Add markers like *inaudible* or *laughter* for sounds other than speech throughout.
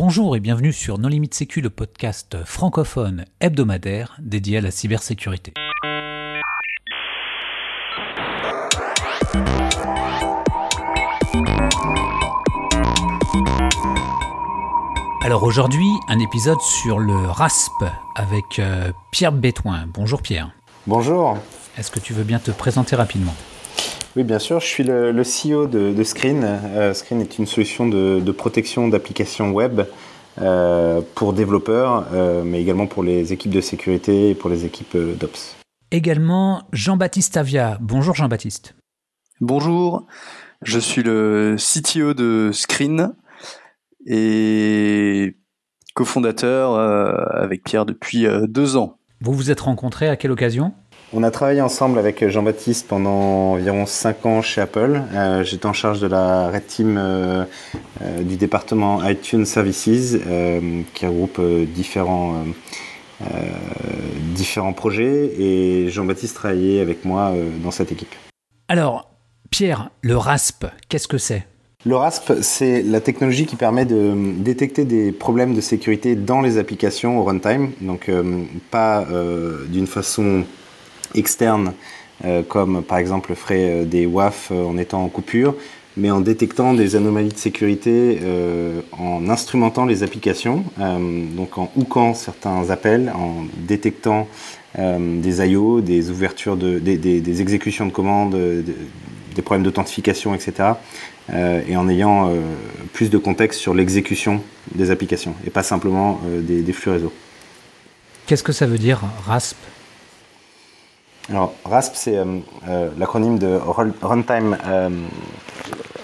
Bonjour et bienvenue sur Non Limite Sécu, le podcast francophone hebdomadaire dédié à la cybersécurité. Alors aujourd'hui, un épisode sur le RASP avec euh, Pierre Bétoin. Bonjour Pierre. Bonjour. Est-ce que tu veux bien te présenter rapidement? Oui, bien sûr. Je suis le, CEO de, Screen. Euh, Screen est une solution de, protection d'applications web euh, pour développeurs, mais également pour les équipes de sécurité et pour les équipes d'Ops. Également Jean-Baptiste Avia. Bonjour Jean-Baptiste. Bonjour. Je suis le CTO de Screen et cofondateur euh, avec Pierre depuis euh, deux ans. Vous vous êtes rencontrés à quelle occasion? On a travaillé ensemble avec Jean-Baptiste pendant environ cinq ans chez Apple. Euh, j'étais en charge de la Red Team du département iTunes Services qui regroupe différents, différents projets et Jean-Baptiste travaillait avec moi dans cette équipe. Alors, Pierre, le RASP, qu'est-ce que c'est? Le RASP, c'est la technologie qui permet de détecter des problèmes de sécurité dans les applications au runtime, donc euh, pas euh, d'une façon externe, euh, comme par exemple ferait des WAF en étant en coupure, mais en détectant des anomalies de sécurité, en instrumentant les applications, donc en hookant certains appels, en détectant des I.O., des ouvertures de, des, des exécutions de commandes, des problèmes d'authentification, etc. Euh, et en ayant euh, plus de contexte sur l'exécution des applications et pas simplement euh, des, flux réseau. Qu'est-ce que ça veut dire RASP? Alors RASP c'est l'acronyme de Runtime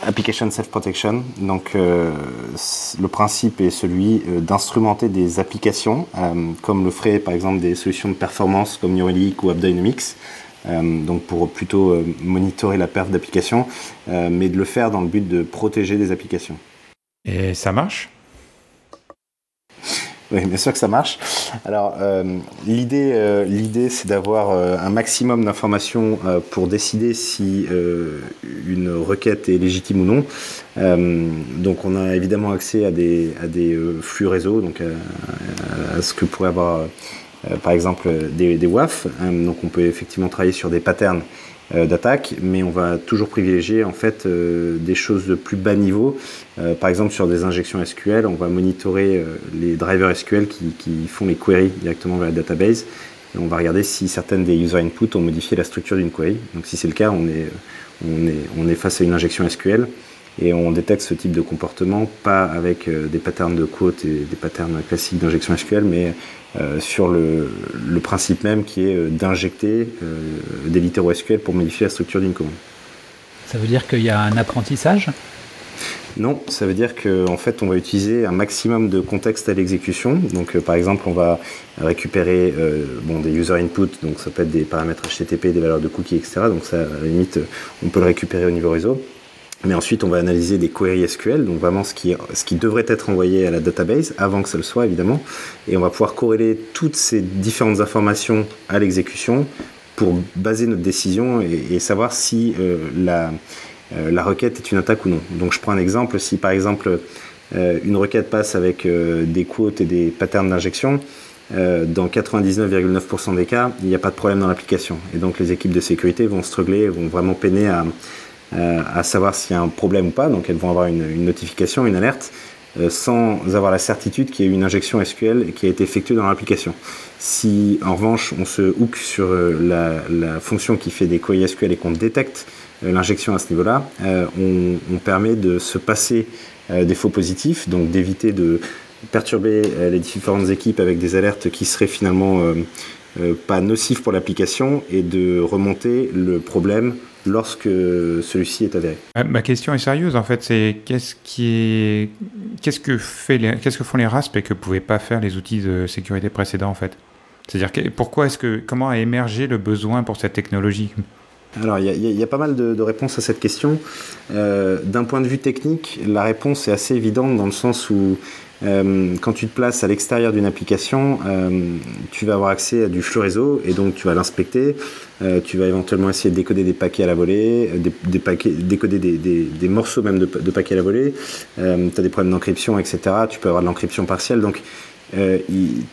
Application Self-Protection. Donc le principe est celui d'instrumenter des applications comme le ferait par exemple des solutions de performance comme New Relic ou AppDynamics euh, donc pour plutôt euh, monitorer la perte d'applications, euh, mais de le faire dans le but de protéger des applications. Et ça marche? Oui, bien sûr que ça marche. Alors, l'idée, l'idée, c'est d'avoir un maximum d'informations pour décider si une requête est légitime ou non. donc, on a évidemment accès à des, flux réseau, donc à, ce que pourrait avoir euh, par exemple des, WAF. Donc on peut effectivement travailler sur des patterns euh, d'attaque, mais on va toujours privilégier en fait euh, des choses de plus bas niveau. par exemple sur des injections SQL, on va monitorer les drivers SQL qui, font les queries directement vers la database. Et on va regarder si certaines des user input ont modifié la structure d'une query. Donc si c'est le cas, on est face à une injection SQL et on détecte ce type de comportement pas avec des patterns de quote et des patterns classiques d'injection SQL, mais euh, sur le, principe même qui est euh, d'injecter euh, des littéraux SQL pour modifier la structure d'une commande. Ça veut dire qu'il y a un apprentissage? Non, ça veut dire qu'en fait, on va utiliser un maximum de contexte à l'exécution. Donc, par exemple, on va récupérer bon, des user input, donc ça peut être des paramètres HTTP, des valeurs de cookies, etc. Donc, ça, à la limite, on peut le récupérer au niveau réseau. Mais ensuite, on va analyser des queries SQL, donc vraiment ce qui, ce qui devrait être envoyé à la database, avant que ça le soit évidemment. Et on va pouvoir corréler toutes ces différentes informations à l'exécution pour baser notre décision et, savoir si euh, la, euh, la requête est une attaque ou non. Donc je prends un exemple, si par exemple euh, une requête passe avec des quotes et des patterns d'injection, dans 99,9% des cas, il n'y a pas de problème dans l'application. Et donc les équipes de sécurité vont struggler, vont vraiment peiner à, à savoir s'il y a un problème ou pas. Donc elles vont avoir une, notification, une alerte, euh, sans avoir la certitude qu'il y a eu une injection SQL qui a été effectuée dans l'application. Si en revanche on se hook sur euh, la, fonction qui fait des queries SQL et qu'on détecte l'injection à ce niveau-là, on, permet de se passer des faux positifs, donc d'éviter de perturber les différentes équipes avec des alertes qui seraient finalement pas nocives pour l'application et de remonter le problème lorsque celui-ci est avéré. Ma question est sérieuse en fait, c'est qu'est-ce qui est, qu'est-ce que fait qu'est-ce que font les RASP et que pouvaient pas faire les outils de sécurité précédents en fait? C'est-à-dire pourquoi est-ce que comment a émergé le besoin pour cette technologie? Alors, il y, a pas mal de, réponses à cette question. Euh, d'un point de vue technique, la réponse est assez évidente dans le sens où euh, quand tu te places à l'extérieur d'une application, euh, tu vas avoir accès à du flux réseau et donc tu vas l'inspecter. tu vas éventuellement essayer de décoder des paquets à la volée, des, paquets, décoder des, morceaux même de, de, paquets à la volée. tu as des problèmes d'encryption, etc. Tu peux avoir de l'encryption partielle. Donc, euh,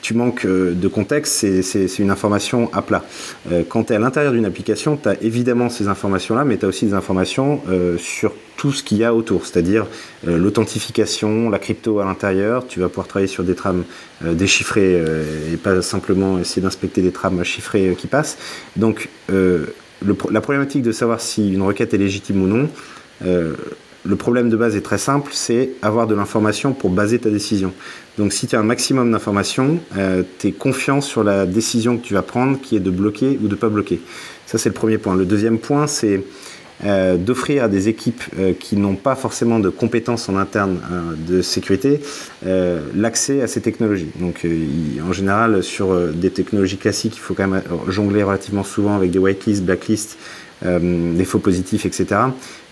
tu manques euh, de contexte, c'est une information à plat. Euh, quand tu es à l'intérieur d'une application, tu as évidemment ces informations-là, mais tu as aussi des informations sur tout ce qu'il y a autour, c'est-à-dire l'authentification, la crypto à l'intérieur. Tu vas pouvoir travailler sur des trames déchiffrées et pas simplement essayer d'inspecter des trames chiffrées qui passent. Donc, la problématique de savoir si une requête est légitime ou non, le problème de base est très simple, c'est avoir de l'information pour baser ta décision. Donc si tu as un maximum d'informations, euh, tu es confiant sur la décision que tu vas prendre qui est de bloquer ou de pas bloquer. Ça c'est le premier point. Le deuxième point, c'est euh, d'offrir à des équipes euh, qui n'ont pas forcément de compétences en interne de sécurité l'accès à ces technologies. Donc en général sur des technologies classiques, il faut quand même jongler relativement souvent avec des whitelists, blacklists, des faux positifs, etc.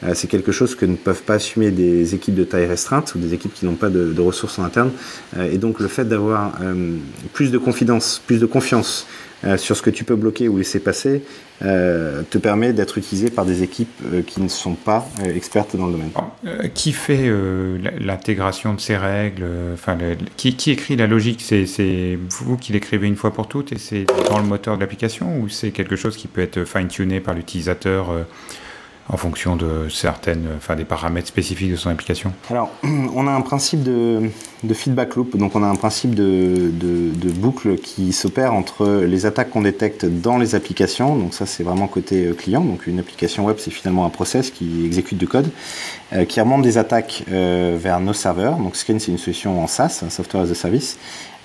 Euh, c'est quelque chose que ne peuvent pas assumer des équipes de taille restreinte ou des équipes qui n'ont pas de, ressources en interne. Euh, et donc le fait d'avoir euh, plus de confidence, plus de confiance sur ce que tu peux bloquer ou laisser passer, te permet d'être utilisé par des équipes qui ne sont pas expertes dans le domaine. qui fait l'intégration de ces règles Enfin, qui, qui, écrit la logique? C'est vous qui l'écrivez une fois pour toutes et c'est dans le moteur de l'application ou c'est quelque chose qui peut être fine-tuné par l'utilisateur en fonction de certaines, enfin des paramètres spécifiques de son application. Alors, *clears throat* on a un principe de, feedback loop, donc on a un principe de, boucle qui s'opère entre les attaques qu'on détecte dans les applications, donc ça c'est vraiment côté euh, client, donc une application web c'est finalement un process qui exécute du code, euh, qui remonte des attaques euh, vers nos serveurs, donc Screen c'est une solution en SaaS, Software as a Service,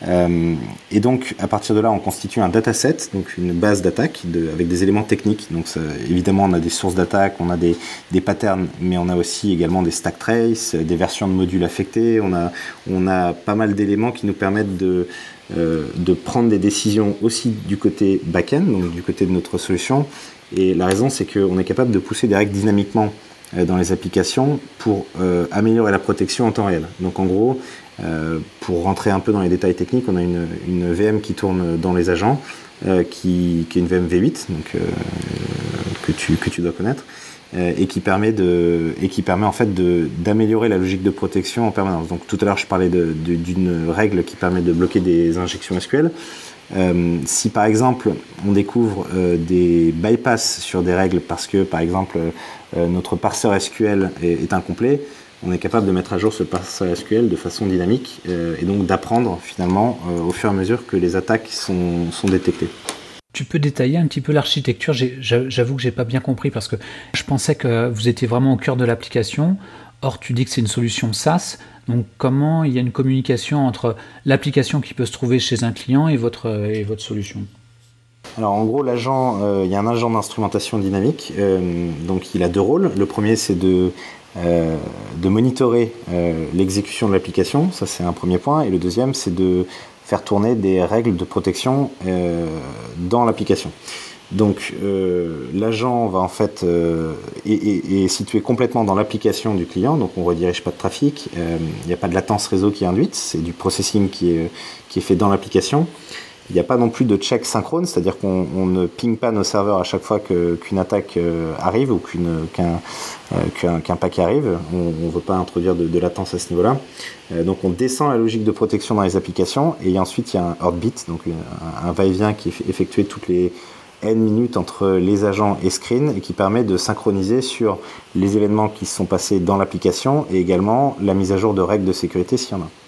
euh, et donc, à partir de là, on constitue un dataset, donc une base d'attaque avec des éléments techniques. Donc, évidemment, on a des sources d'attaque, on a des, des, patterns, mais on a aussi également des stack traces, des versions de modules affectés. On a, on a pas mal d'éléments qui nous permettent de, euh, de prendre des décisions aussi du côté back-end, donc du côté de notre solution. Et la raison, c'est qu'on est capable de pousser des règles dynamiquement euh, dans les applications pour améliorer la protection en temps réel. Donc en gros, euh, pour rentrer un peu dans les détails techniques, on a une, une VM qui tourne dans les agents, euh, qui, qui, est une VM V8, donc, euh, que, tu, que tu dois connaître, et qui permet, de, et qui permet en fait d'améliorer la logique de protection en permanence. Donc tout à l'heure, je parlais d'une règle qui permet de bloquer des injections SQL. Euh, si par exemple on découvre euh, des bypass sur des règles parce que par exemple euh, notre parseur SQL est, est, incomplet, on est capable de mettre à jour ce SQL de façon dynamique euh, et donc d'apprendre finalement euh, au fur et à mesure que les attaques sont, sont détectées. Tu peux détailler un petit peu l'architecture? J'avoue que j'ai pas bien compris parce que je pensais que vous étiez vraiment au cœur de l'application. Or, tu dis que c'est une solution SaaS. Donc, comment il y a une communication entre l'application qui peut se trouver chez un client et votre, et votre solution? Alors en gros, l'agent, euh, il y a un agent d'instrumentation dynamique, euh, donc il a deux rôles. Le premier, c'est de euh, de monitorer euh, l'exécution de l'application, ça c'est un premier point, et le deuxième c'est de faire tourner des règles de protection euh, dans l'application. Donc l'agent va en fait est, situé complètement dans l'application du client, donc on redirige pas de trafic, il n'y a pas de latence réseau qui est induite, c'est du processing qui est, qui est fait dans l'application. Il n'y a pas non plus de check synchrone, c'est-à-dire qu'on ne ping pas nos serveurs à chaque fois qu'une attaque euh, arrive ou euh, qu'un paquet arrive. On ne veut pas introduire de, latence à ce niveau-là. Euh, donc on descend la logique de protection dans les applications et ensuite il y a un heartbeat, donc un, va-et-vient qui est effectué toutes les n minutes entre les agents et screen et qui permet de synchroniser sur les événements qui se sont passés dans l'application et également la mise à jour de règles de sécurité s'il y en a.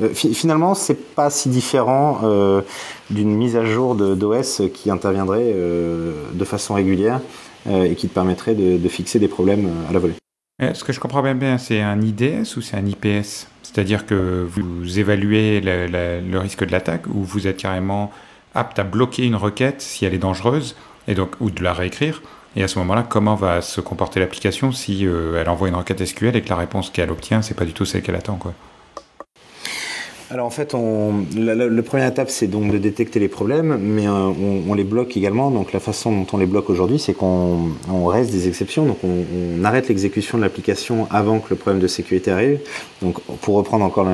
Euh, finalement, c'est pas si différent euh, d'une mise à jour d'OS qui interviendrait euh, de façon régulière et qui te permettrait de, fixer des problèmes à la volée. Ce que je comprends bien, c'est un IDS ou c'est un IPS C'est-à-dire que vous évaluez le, risque de l'attaque ou vous êtes carrément apte à bloquer une requête si elle est dangereuse et donc ou de la réécrire? Et à ce moment-là, comment va se comporter l'application si elle envoie une requête SQL et que la réponse qu'elle obtient, c'est pas du tout celle qu'elle attend, quoi? Alors en fait, on, la, la, première étape, c'est donc de détecter les problèmes, mais euh, on, on, les bloque également. Donc la façon dont on les bloque aujourd'hui, c'est qu'on on reste des exceptions. Donc on, on arrête l'exécution de l'application avant que le problème de sécurité arrive. Donc pour reprendre encore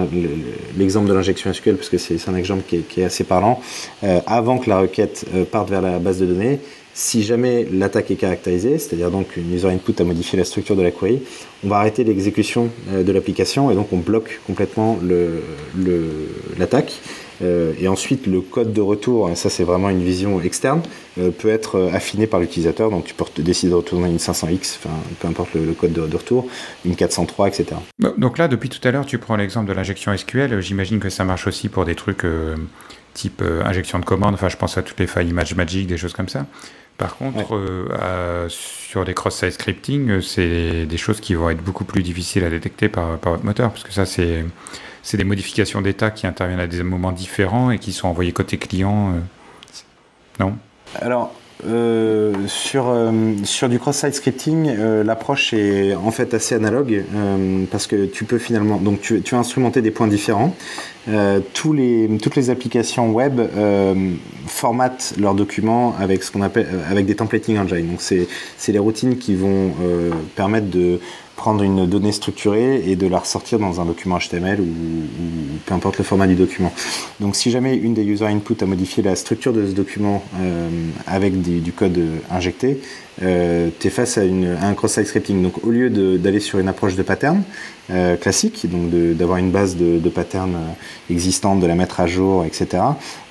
l'exemple de l'injection SQL, parce que c'est un exemple qui est, qui est assez parlant, euh, avant que la requête euh, parte vers la base de données, si jamais l'attaque est caractérisée, c'est-à-dire donc une user input a modifié la structure de la query, on va arrêter l'exécution euh, de l'application et donc on bloque complètement l'attaque. Euh, et ensuite, le code de retour, et ça c'est vraiment une vision externe, euh, peut être affiné par l'utilisateur. Donc tu peux décider de retourner une 500X, enfin, peu importe le, code de, de, retour, une 403, etc. Donc là, depuis tout à l'heure, tu prends l'exemple de l'injection SQL. J'imagine que ça marche aussi pour des trucs type injection de commande. Enfin, je pense à toutes les failles Image Magic, des choses comme ça. Par contre, ouais. euh, sur les cross-site scripting, euh, c'est des choses qui vont être beaucoup plus difficiles à détecter par, par votre moteur, parce que ça, c'est c'est des modifications d'état qui interviennent à des moments différents et qui sont envoyées côté client. Euh, non? Alors, euh, sur, euh, sur du cross-site scripting, euh, l'approche est en fait assez analogue euh, parce que tu peux finalement, donc tu, tu as instrumenté des points différents. tous les, toutes les applications web formatent leurs documents avec ce qu'on appelle avec des templating engines. Donc c'est les routines qui vont permettre de prendre une donnée structurée et de la ressortir dans un document HTML ou, peu importe le format du document. Donc si jamais une des user input a modifié la structure de ce document euh, avec du code injecté, euh, tu es face à, à un cross-site scripting. Donc au lieu d'aller sur une approche de pattern euh, classique, donc d'avoir une base de, patterns existantes, de la mettre à jour, etc.,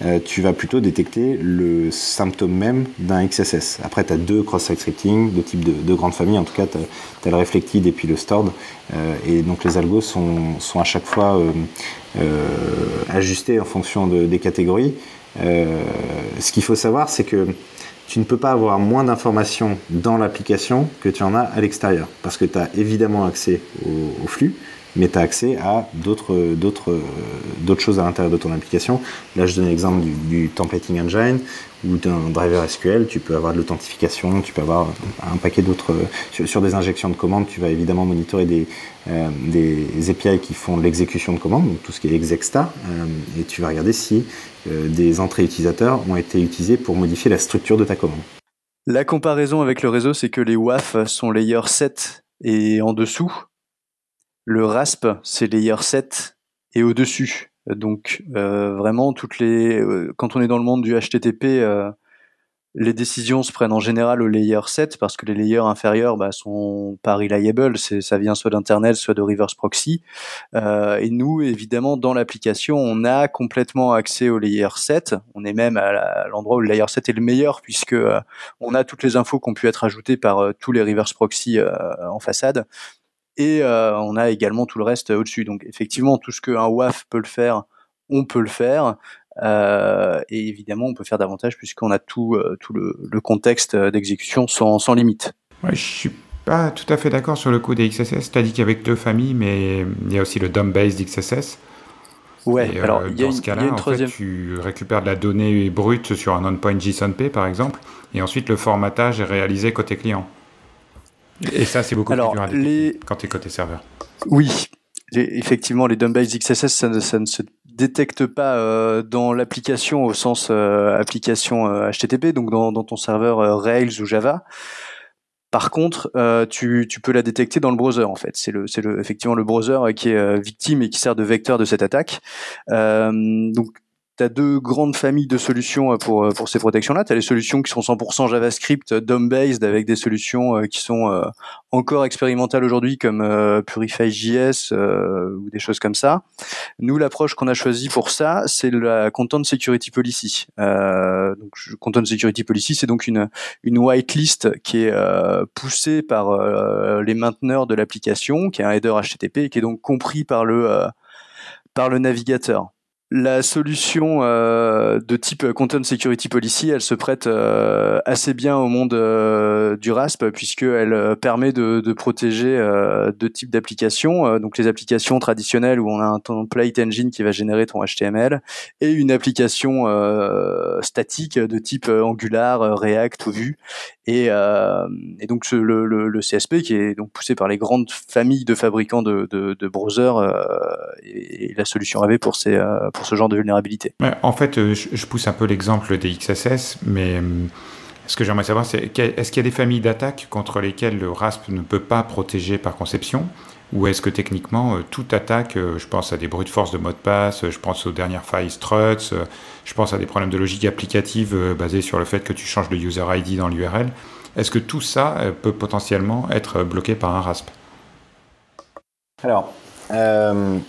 euh, tu vas plutôt détecter le symptôme même d'un XSS. Après, tu as deux cross-site scripting, deux types de, de grandes familles. En tout cas, tu as, le reflected et puis le stored. Euh, et donc les algos sont, sont à chaque fois euh, euh, ajustés en fonction de, des catégories. ce qu'il faut savoir, c'est que tu ne peux pas avoir moins d'informations dans l'application que tu en as à l'extérieur. Parce que tu as évidemment accès au, flux, mais tu as accès à d'autres choses à l'intérieur de ton application. Là, je donne l'exemple du, templating engine ou d'un driver SQL. Tu peux avoir de l'authentification, tu peux avoir un paquet d'autres... Sur, sur, des injections de commandes, tu vas évidemment monitorer des, euh, des API qui font l'exécution de commandes, donc tout ce qui est execsta, euh, et tu vas regarder si euh, des entrées utilisateurs ont été utilisées pour modifier la structure de ta commande. La comparaison avec le réseau, c'est que les WAF sont layer 7 et en dessous, le RASP, c'est layer 7 et au-dessus. Donc euh, vraiment, toutes les, euh, quand on est dans le monde du HTTP, euh, les décisions se prennent en général au layer 7 parce que les layers inférieurs bah, sont pas reliable, ça vient soit d'internet, soit de reverse proxy. Euh, et nous, évidemment, dans l'application, on a complètement accès au layer 7. On est même à l'endroit où le layer 7 est le meilleur puisque on a toutes les infos qui ont pu être ajoutées par tous les reverse proxy en façade et euh, on a également tout le reste au-dessus. Donc effectivement, tout ce qu'un WAF peut le faire, on peut le faire. Euh, et évidemment, on peut faire davantage puisqu'on a tout, euh, tout le, le contexte d'exécution sans, sans limite. Ouais, je suis pas tout à fait d'accord sur le coup des XSS. Tu as dit qu'il y avait deux familles, mais il y a aussi le DOM-based XSS. Ouais, et, alors euh, a dans ce cas-là, troisième. tu récupères de la donnée brute sur un endpoint JSON-P, par exemple, et ensuite le formatage est réalisé côté client. Et ça, c'est beaucoup Alors, plus dur à les- quand tu es côté serveur. Oui, effectivement, les dumb-based XSS, ça ne, ça ne se détecte pas euh, dans l'application au sens euh, application euh, HTTP, donc dans, dans ton serveur euh, Rails ou Java. Par contre, euh, tu, tu peux la détecter dans le browser en fait. C'est le, c'est le, effectivement le browser euh, qui est euh, victime et qui sert de vecteur de cette attaque. Euh, donc tu as deux grandes familles de solutions euh, pour, euh, pour ces protections-là. Tu as les solutions qui sont 100% JavaScript, euh, DOM-based, avec des solutions qui sont encore expérimentales aujourd'hui, comme Purify.js ou des choses comme ça. Nous, l'approche qu'on a choisie pour ça, c'est la Content Security Policy. Donc, Content Security Policy, c'est donc une, une whitelist qui est poussée par les mainteneurs de l'application, qui est un header HTTP et qui est donc compris par le, par le navigateur. La solution euh, de type Content Security Policy, elle se prête euh, assez bien au monde euh, du RASP puisqu'elle permet de, de protéger deux types d'applications. donc les applications traditionnelles où on a un template engine qui va générer ton HTML et une application statique de type Angular, React ou Vue. Et, et donc le, le, CSP qui est donc poussé par les grandes familles de fabricants de, de, de browsers et, la solution AV pour ces ce genre de vulnérabilité. En fait, euh, je pousse un peu l'exemple des XSS, mais euh, ce que j'aimerais savoir, c'est est-ce qu'il y a des familles d'attaques contre lesquelles le RASP ne peut pas protéger par conception? Ou est-ce que techniquement, euh, toute attaque, je pense à des bruits de force de mot de passe, je pense aux dernières failles struts, je pense à des problèmes de logique applicative basés sur le fait que tu changes de user ID dans l'URL, est-ce que tout ça peut potentiellement être bloqué par un RASP? Alors, euh,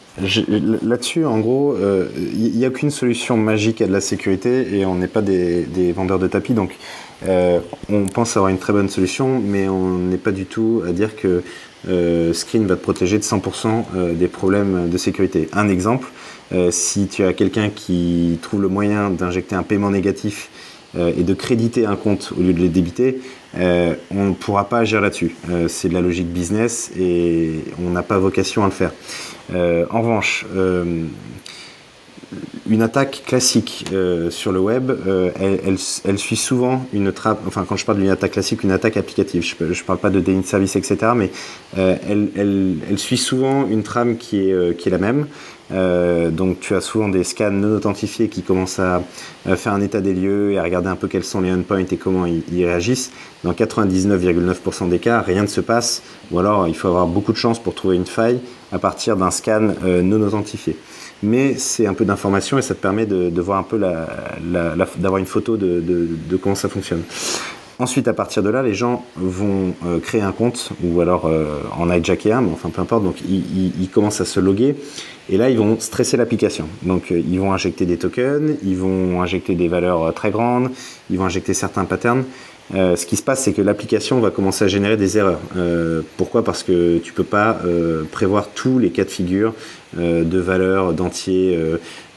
Là-dessus, en gros, il euh, n'y a aucune solution magique à de la sécurité et on n'est pas des, vendeurs de tapis. Donc, euh, on pense avoir une très bonne solution, mais on n'est pas du tout à dire que Screen va te protéger de 100% euh, des problèmes de sécurité. Un exemple, si tu as quelqu'un qui trouve le moyen d'injecter un paiement négatif et de créditer un compte au lieu de le débiter, euh, on ne pourra pas agir là-dessus. Euh, c'est de la logique business et on n'a pas vocation à le faire. Euh, en revanche, une attaque classique sur le web, elle, suit souvent une trappe, enfin quand je parle d'une attaque classique, une attaque applicative, je ne parle pas de déni de service, etc., mais elle, suit souvent une trame qui est la même. Euh, donc tu as souvent des scans non authentifiés qui commencent à, faire un état des lieux et à regarder un peu quels sont les endpoints et comment ils, réagissent. Dans 99,9% des cas, rien ne se passe ou alors il faut avoir beaucoup de chance pour trouver une faille à partir d'un scan euh, non authentifié. Mais c'est un peu d'information et ça te permet de, voir un peu d'avoir une photo de comment ça fonctionne. Ensuite, à partir de là, les gens vont euh, créer un compte ou alors euh, en hijacker un, mais enfin peu importe. Donc, ils, commencent à se loguer et là, ils vont stresser l'application. Donc, euh, ils vont injecter des tokens, ils vont injecter des valeurs très grandes, ils vont injecter certains patterns. Euh, ce qui se passe, c'est que l'application va commencer à générer des erreurs. Euh, pourquoi? Parce que tu peux pas euh, prévoir tous les cas de figure de valeurs, d'entiers,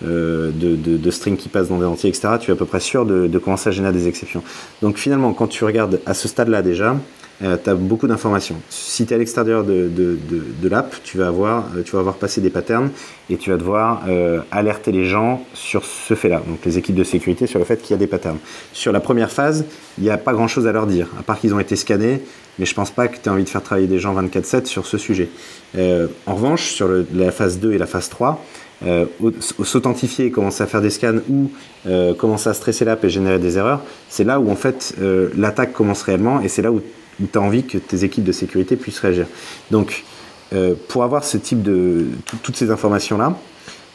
de, de, strings qui passent dans des entiers, etc. Tu es à peu près sûr de commencer à générer des exceptions. Donc finalement, quand tu regardes à ce stade-là déjà, euh, tu as beaucoup d'informations. Si tu es à l'extérieur de, de, de, l'app, tu, vas avoir, euh, tu vas avoir passé des patterns et tu vas devoir euh, alerter les gens sur ce fait-là, donc les équipes de sécurité sur le fait qu'il y a des patterns. Sur la première phase, il n'y a pas grand-chose à leur dire, à part qu'ils ont été scannés, mais je pense pas que tu as envie de faire travailler des gens 24-7 sur ce sujet. Euh, en revanche, sur la phase 2 et la phase 3, euh, s'authentifier, commencer à faire des scans ou commencer à stresser l'app et générer des erreurs, c'est là où en fait l'attaque commence réellement et c'est là où tu as envie que tes équipes de sécurité puissent réagir. Donc, euh, pour avoir ce type de toutes ces informations-là,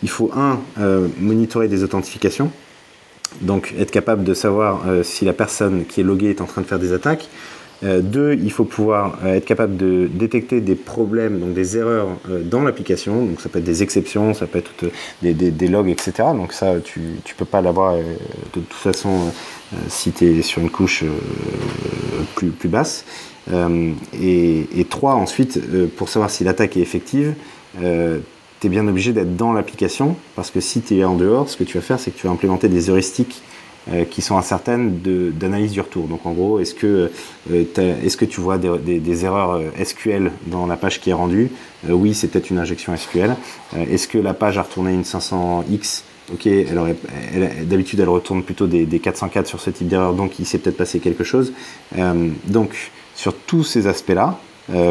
il faut un euh, monitorer des authentifications, donc être capable de savoir euh, si la personne qui est loguée est en train de faire des attaques. Euh, deux, il faut pouvoir euh, être capable de détecter des problèmes, donc des erreurs euh, dans l'application. Donc ça peut être des exceptions, ça peut être des, des, logs, etc. Donc ça, tu ne peux pas l'avoir de toute façon si tu es sur une couche plus, plus basse. Et, et, trois, ensuite, pour savoir si l'attaque est effective, tu es bien obligé d'être dans l'application parce que si tu es en dehors, ce que tu vas faire, c'est que tu vas implémenter des heuristiques euh, qui sont incertaines d'analyse du retour. Donc en gros, est-ce que, euh, est que tu vois des, erreurs euh, SQL dans la page qui est rendue? Oui, c'est peut-être une injection SQL. est-ce que la page a retourné une 500X Ok, d'habitude elle retourne plutôt des, des 404 sur ce type d'erreur, donc il s'est peut-être passé quelque chose. donc sur tous ces aspects-là,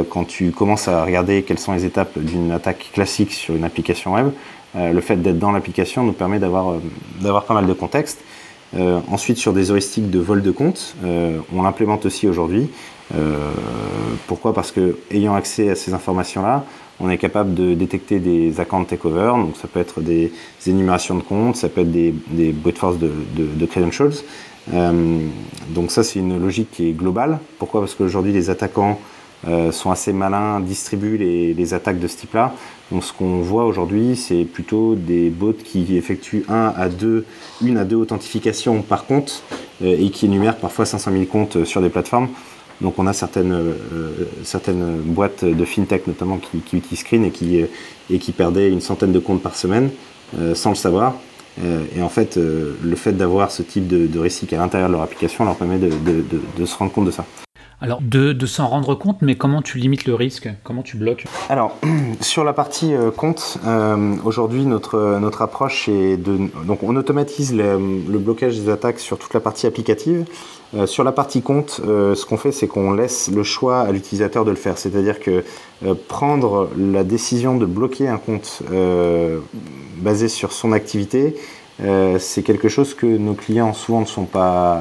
quand tu commences à regarder quelles sont les étapes d'une attaque classique sur une application web, le fait d'être dans l'application nous permet d'avoir pas mal de contexte. Euh, ensuite, sur des heuristiques de vol de compte, euh, on l'implémente aussi aujourd'hui. Euh, pourquoi? Parce que ayant accès à ces informations-là, on est capable de détecter des account takeover, donc ça peut être des, énumérations de comptes, ça peut être des, des brute force de, de, de credentials. Donc ça, c'est une logique qui est globale. Pourquoi? Parce qu'aujourd'hui, les attaquants sont assez malins, distribuent les, les attaques de ce type-là. Donc ce qu'on voit aujourd'hui, c'est plutôt des bots qui effectuent un à deux, une à deux authentifications par compte euh, et qui énumèrent parfois 500 000 comptes sur des plateformes. Donc on a certaines, euh, certaines boîtes de fintech notamment qui, qui Screen et qui, et qui perdaient une centaine de comptes par semaine sans le savoir et en fait, le fait d'avoir ce type de, de récit à l'intérieur de leur application leur permet de se rendre compte de ça. Alors, de, s'en rendre compte, mais comment tu limites le risque? Comment tu bloques? Alors, *clears throat* sur la partie euh, compte, euh, aujourd'hui, notre, approche est de. Donc, on automatise le, blocage des attaques sur toute la partie applicative. Euh, sur la partie compte, ce qu'on fait, c'est qu'on laisse le choix à l'utilisateur de le faire. C'est-à-dire que prendre la décision de bloquer un compte basé sur son activité, euh, c'est quelque chose que nos clients souvent ne, sont pas,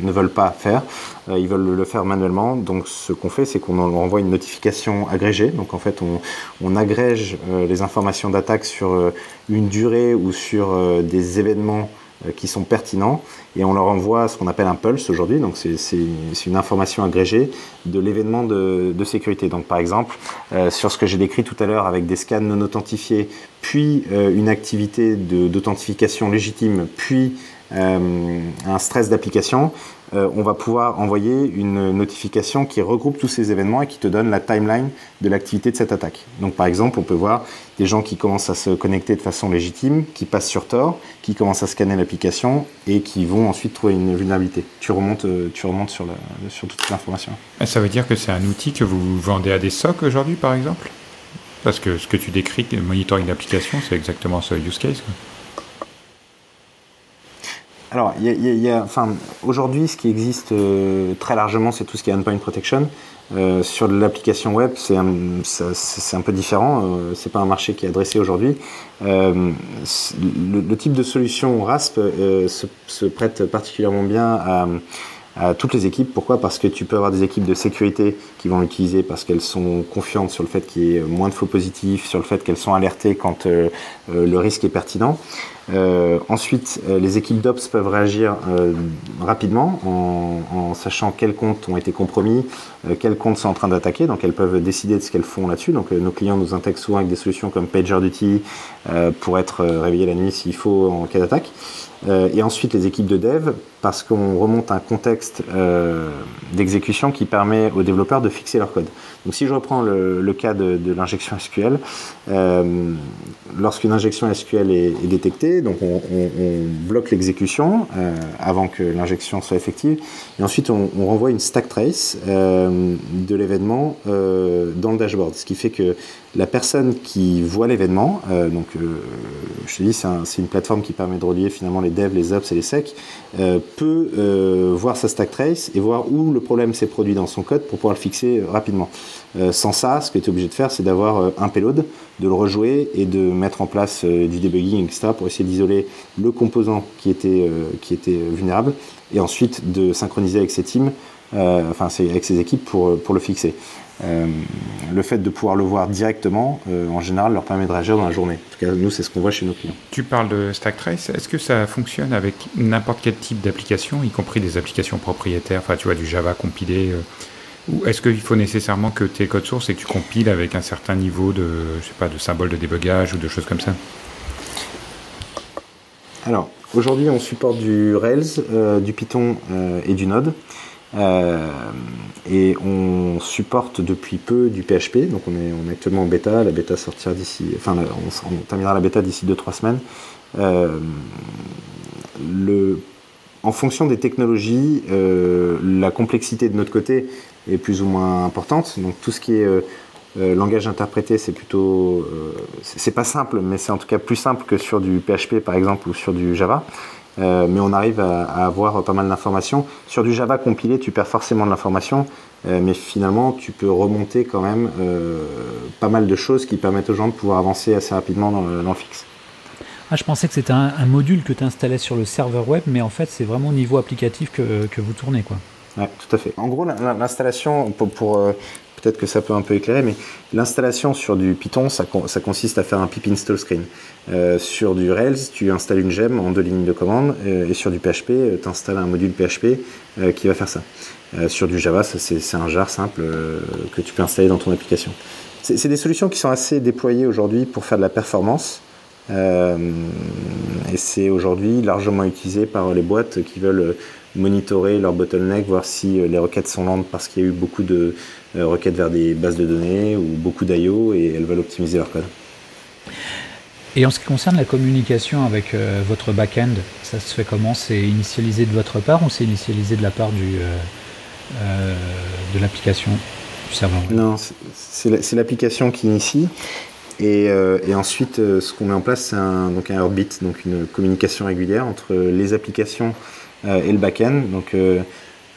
ne veulent pas faire. Euh, ils veulent le faire manuellement. Donc ce qu'on fait, c'est qu'on envoie une notification agrégée. Donc en fait, on, agrège euh, les informations d'attaque sur une durée ou sur des événements qui sont pertinents et on leur envoie ce qu'on appelle un pulse aujourd'hui. Donc c'est une information agrégée de l'événement de, sécurité. Donc par exemple, euh, sur ce que j'ai décrit tout à l'heure avec des scans non authentifiés, puis euh, une activité d'authentification légitime, puis euh, un stress d'application, euh, on va pouvoir envoyer une notification qui regroupe tous ces événements et qui te donne la timeline de l'activité de cette attaque. Donc par exemple, on peut voir des gens qui commencent à se connecter de façon légitime, qui passent sur Tor, qui commencent à scanner l'application et qui vont ensuite trouver une vulnérabilité. Tu remontes, euh, sur, sur toute l'information. Ça veut dire que c'est un outil que vous vendez à des SOC aujourd'hui, par exemple? Parce que ce que tu décris, monitoring d'application, c'est exactement ce use case. Alors, y y a, enfin, aujourd'hui, ce qui existe euh, très largement, c'est tout ce qui est endpoint protection. Euh, sur l'application web, c'est un, peu différent. Euh, c'est pas un marché qui est adressé aujourd'hui. Euh, le, type de solution RASP euh, se, prête particulièrement bien à, à toutes les équipes. Pourquoi? Parce que tu peux avoir des équipes de sécurité qui vont l'utiliser parce qu'elles sont confiantes sur le fait qu'il y ait moins de faux positifs, sur le fait qu'elles sont alertées quand le risque est pertinent. Euh, ensuite, euh, les équipes d'Ops peuvent réagir euh, rapidement en, sachant quels comptes ont été compromis, quels comptes sont en train d'attaquer. Donc, elles peuvent décider de ce qu'elles font là-dessus. Donc, nos clients nous intègrent souvent avec des solutions comme PagerDuty pour être réveillés la nuit s'il faut en cas d'attaque. et ensuite, les équipes de dev, parce qu'on remonte un contexte d'exécution qui permet aux développeurs de fixer leur code. Donc, si je reprends le, cas de, l'injection SQL, lorsqu'une injection SQL est, détectée, donc on, bloque l'exécution euh, avant que l'injection soit effective, et ensuite on, renvoie une stack trace euh, de l'événement euh, dans le dashboard, ce qui fait que la personne qui voit l'événement, euh, donc euh, je te dis c'est un, une plateforme qui permet de relier finalement les devs, les ops et les secs, euh, peut voir sa stack trace et voir où le problème s'est produit dans son code pour pouvoir le fixer rapidement. sans ça, ce que tu es obligé de faire, c'est d'avoir un payload, de le rejouer et de mettre en place du debugging, etc. pour essayer d'isoler le composant qui était, qui était vulnérable et ensuite de synchroniser avec ses teams, enfin avec ses équipes pour, pour le fixer. Euh, le fait de pouvoir le voir directement, euh, en général, leur permet de réagir dans la journée. En tout cas, nous, c'est ce qu'on voit chez nos clients. Tu parles de Stack Trace. Est-ce que ça fonctionne avec n'importe quel type d'application, y compris des applications propriétaires, enfin, tu vois, du Java compilé euh, ou est-ce qu'il faut nécessairement que tes codes sources et que tu compiles avec un certain niveau de, je sais pas, de symboles de débogage ou de choses comme ça? Alors, aujourd'hui, on supporte du Rails, euh, du Python euh, et du Node. Euh, et on supporte depuis peu du PHP, donc on est, actuellement en bêta, la bêta sortira d'ici, enfin on, terminera la bêta d'ici 2-3 semaines. Euh, en fonction des technologies, euh, la complexité de notre côté est plus ou moins importante, donc tout ce qui est langage interprété, c'est plutôt, c'est pas simple, mais c'est en tout cas plus simple que sur du PHP par exemple ou sur du Java. Euh, mais on arrive à, à avoir pas mal d'informations. Sur du Java compilé, tu perds forcément de l'information, euh, mais finalement, tu peux remonter quand même euh, pas mal de choses qui permettent aux gens de pouvoir avancer assez rapidement dans le, dans le fixe. Ah, je pensais que c'était un, un, module que tu installais sur le serveur web, mais en fait, c'est vraiment au niveau applicatif que, que vous tournez. Quoi. Ouais, tout à fait. En gros, l'installation, pour, pour peut-être que ça peut un peu éclairer, mais l'installation sur du Python, ça, consiste à faire un pip install screen. Euh, sur du Rails, tu installes une gemme en deux lignes de commande, euh, et sur du PHP, euh, tu installes un module PHP qui va faire ça. Sur du Java, c'est un jar simple que tu peux installer dans ton application. C'est des solutions qui sont assez déployées aujourd'hui pour faire de la performance. Euh, et c'est aujourd'hui largement utilisé par les boîtes qui veulent monitorer leur bottleneck, voir si les requêtes sont lentes parce qu'il y a eu beaucoup de euh, requêtes vers des bases de données ou beaucoup d'IO et elles veulent optimiser leur code. Et en ce qui concerne la communication avec votre back-end, ça se fait comment? C'est initialisé de votre part ou c'est initialisé de la part du, de l'application du serveur? Non, c'est l'application qui initie. Et, ensuite, ce qu'on met en place, c'est un, donc un donc une communication régulière entre les applications et le back-end. Donc,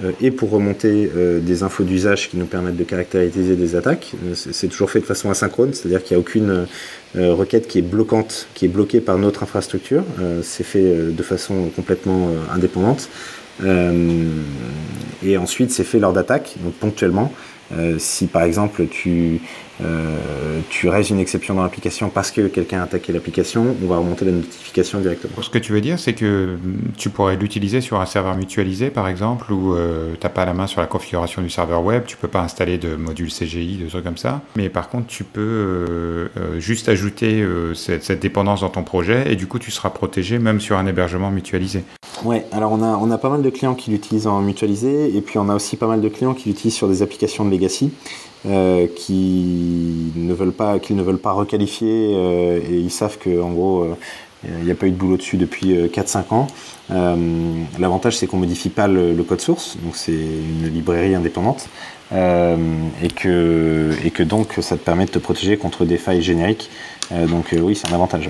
euh, et pour remonter euh, des infos d'usage qui nous permettent de caractériser des attaques. Euh, c'est toujours fait de façon asynchrone, c'est-à-dire qu'il n'y a aucune requête qui est bloquante, qui est bloquée par notre infrastructure. C'est fait de façon complètement indépendante. et ensuite, c'est fait lors d'attaques, donc ponctuellement. si par exemple tu euh, tu règes une exception dans l'application parce que quelqu'un a attaqué l'application, on va remonter la notification directement. Ce que tu veux dire, c'est que tu pourrais l'utiliser sur un serveur mutualisé, par exemple, où euh, tu n'as pas la main sur la configuration du serveur web, tu peux pas installer de module CGI, de trucs comme ça. Mais par contre, tu peux euh, juste ajouter cette, cette, dépendance dans ton projet et du coup, tu seras protégé même sur un hébergement mutualisé. Ouais, alors on a, on a pas mal de clients qui l'utilisent en mutualisé et puis on a aussi pas mal de clients qui l'utilisent sur des applications de legacy. Euh, qui ne veulent pas, qu'ils ne veulent pas requalifier euh, et ils savent que en gros euh, il n'y a pas eu de boulot dessus depuis 4-5 ans. L'avantage c'est qu'on modifie pas le, code source, donc c'est une librairie indépendante et que et que donc ça te permet de te protéger contre des failles génériques. donc oui c'est un avantage.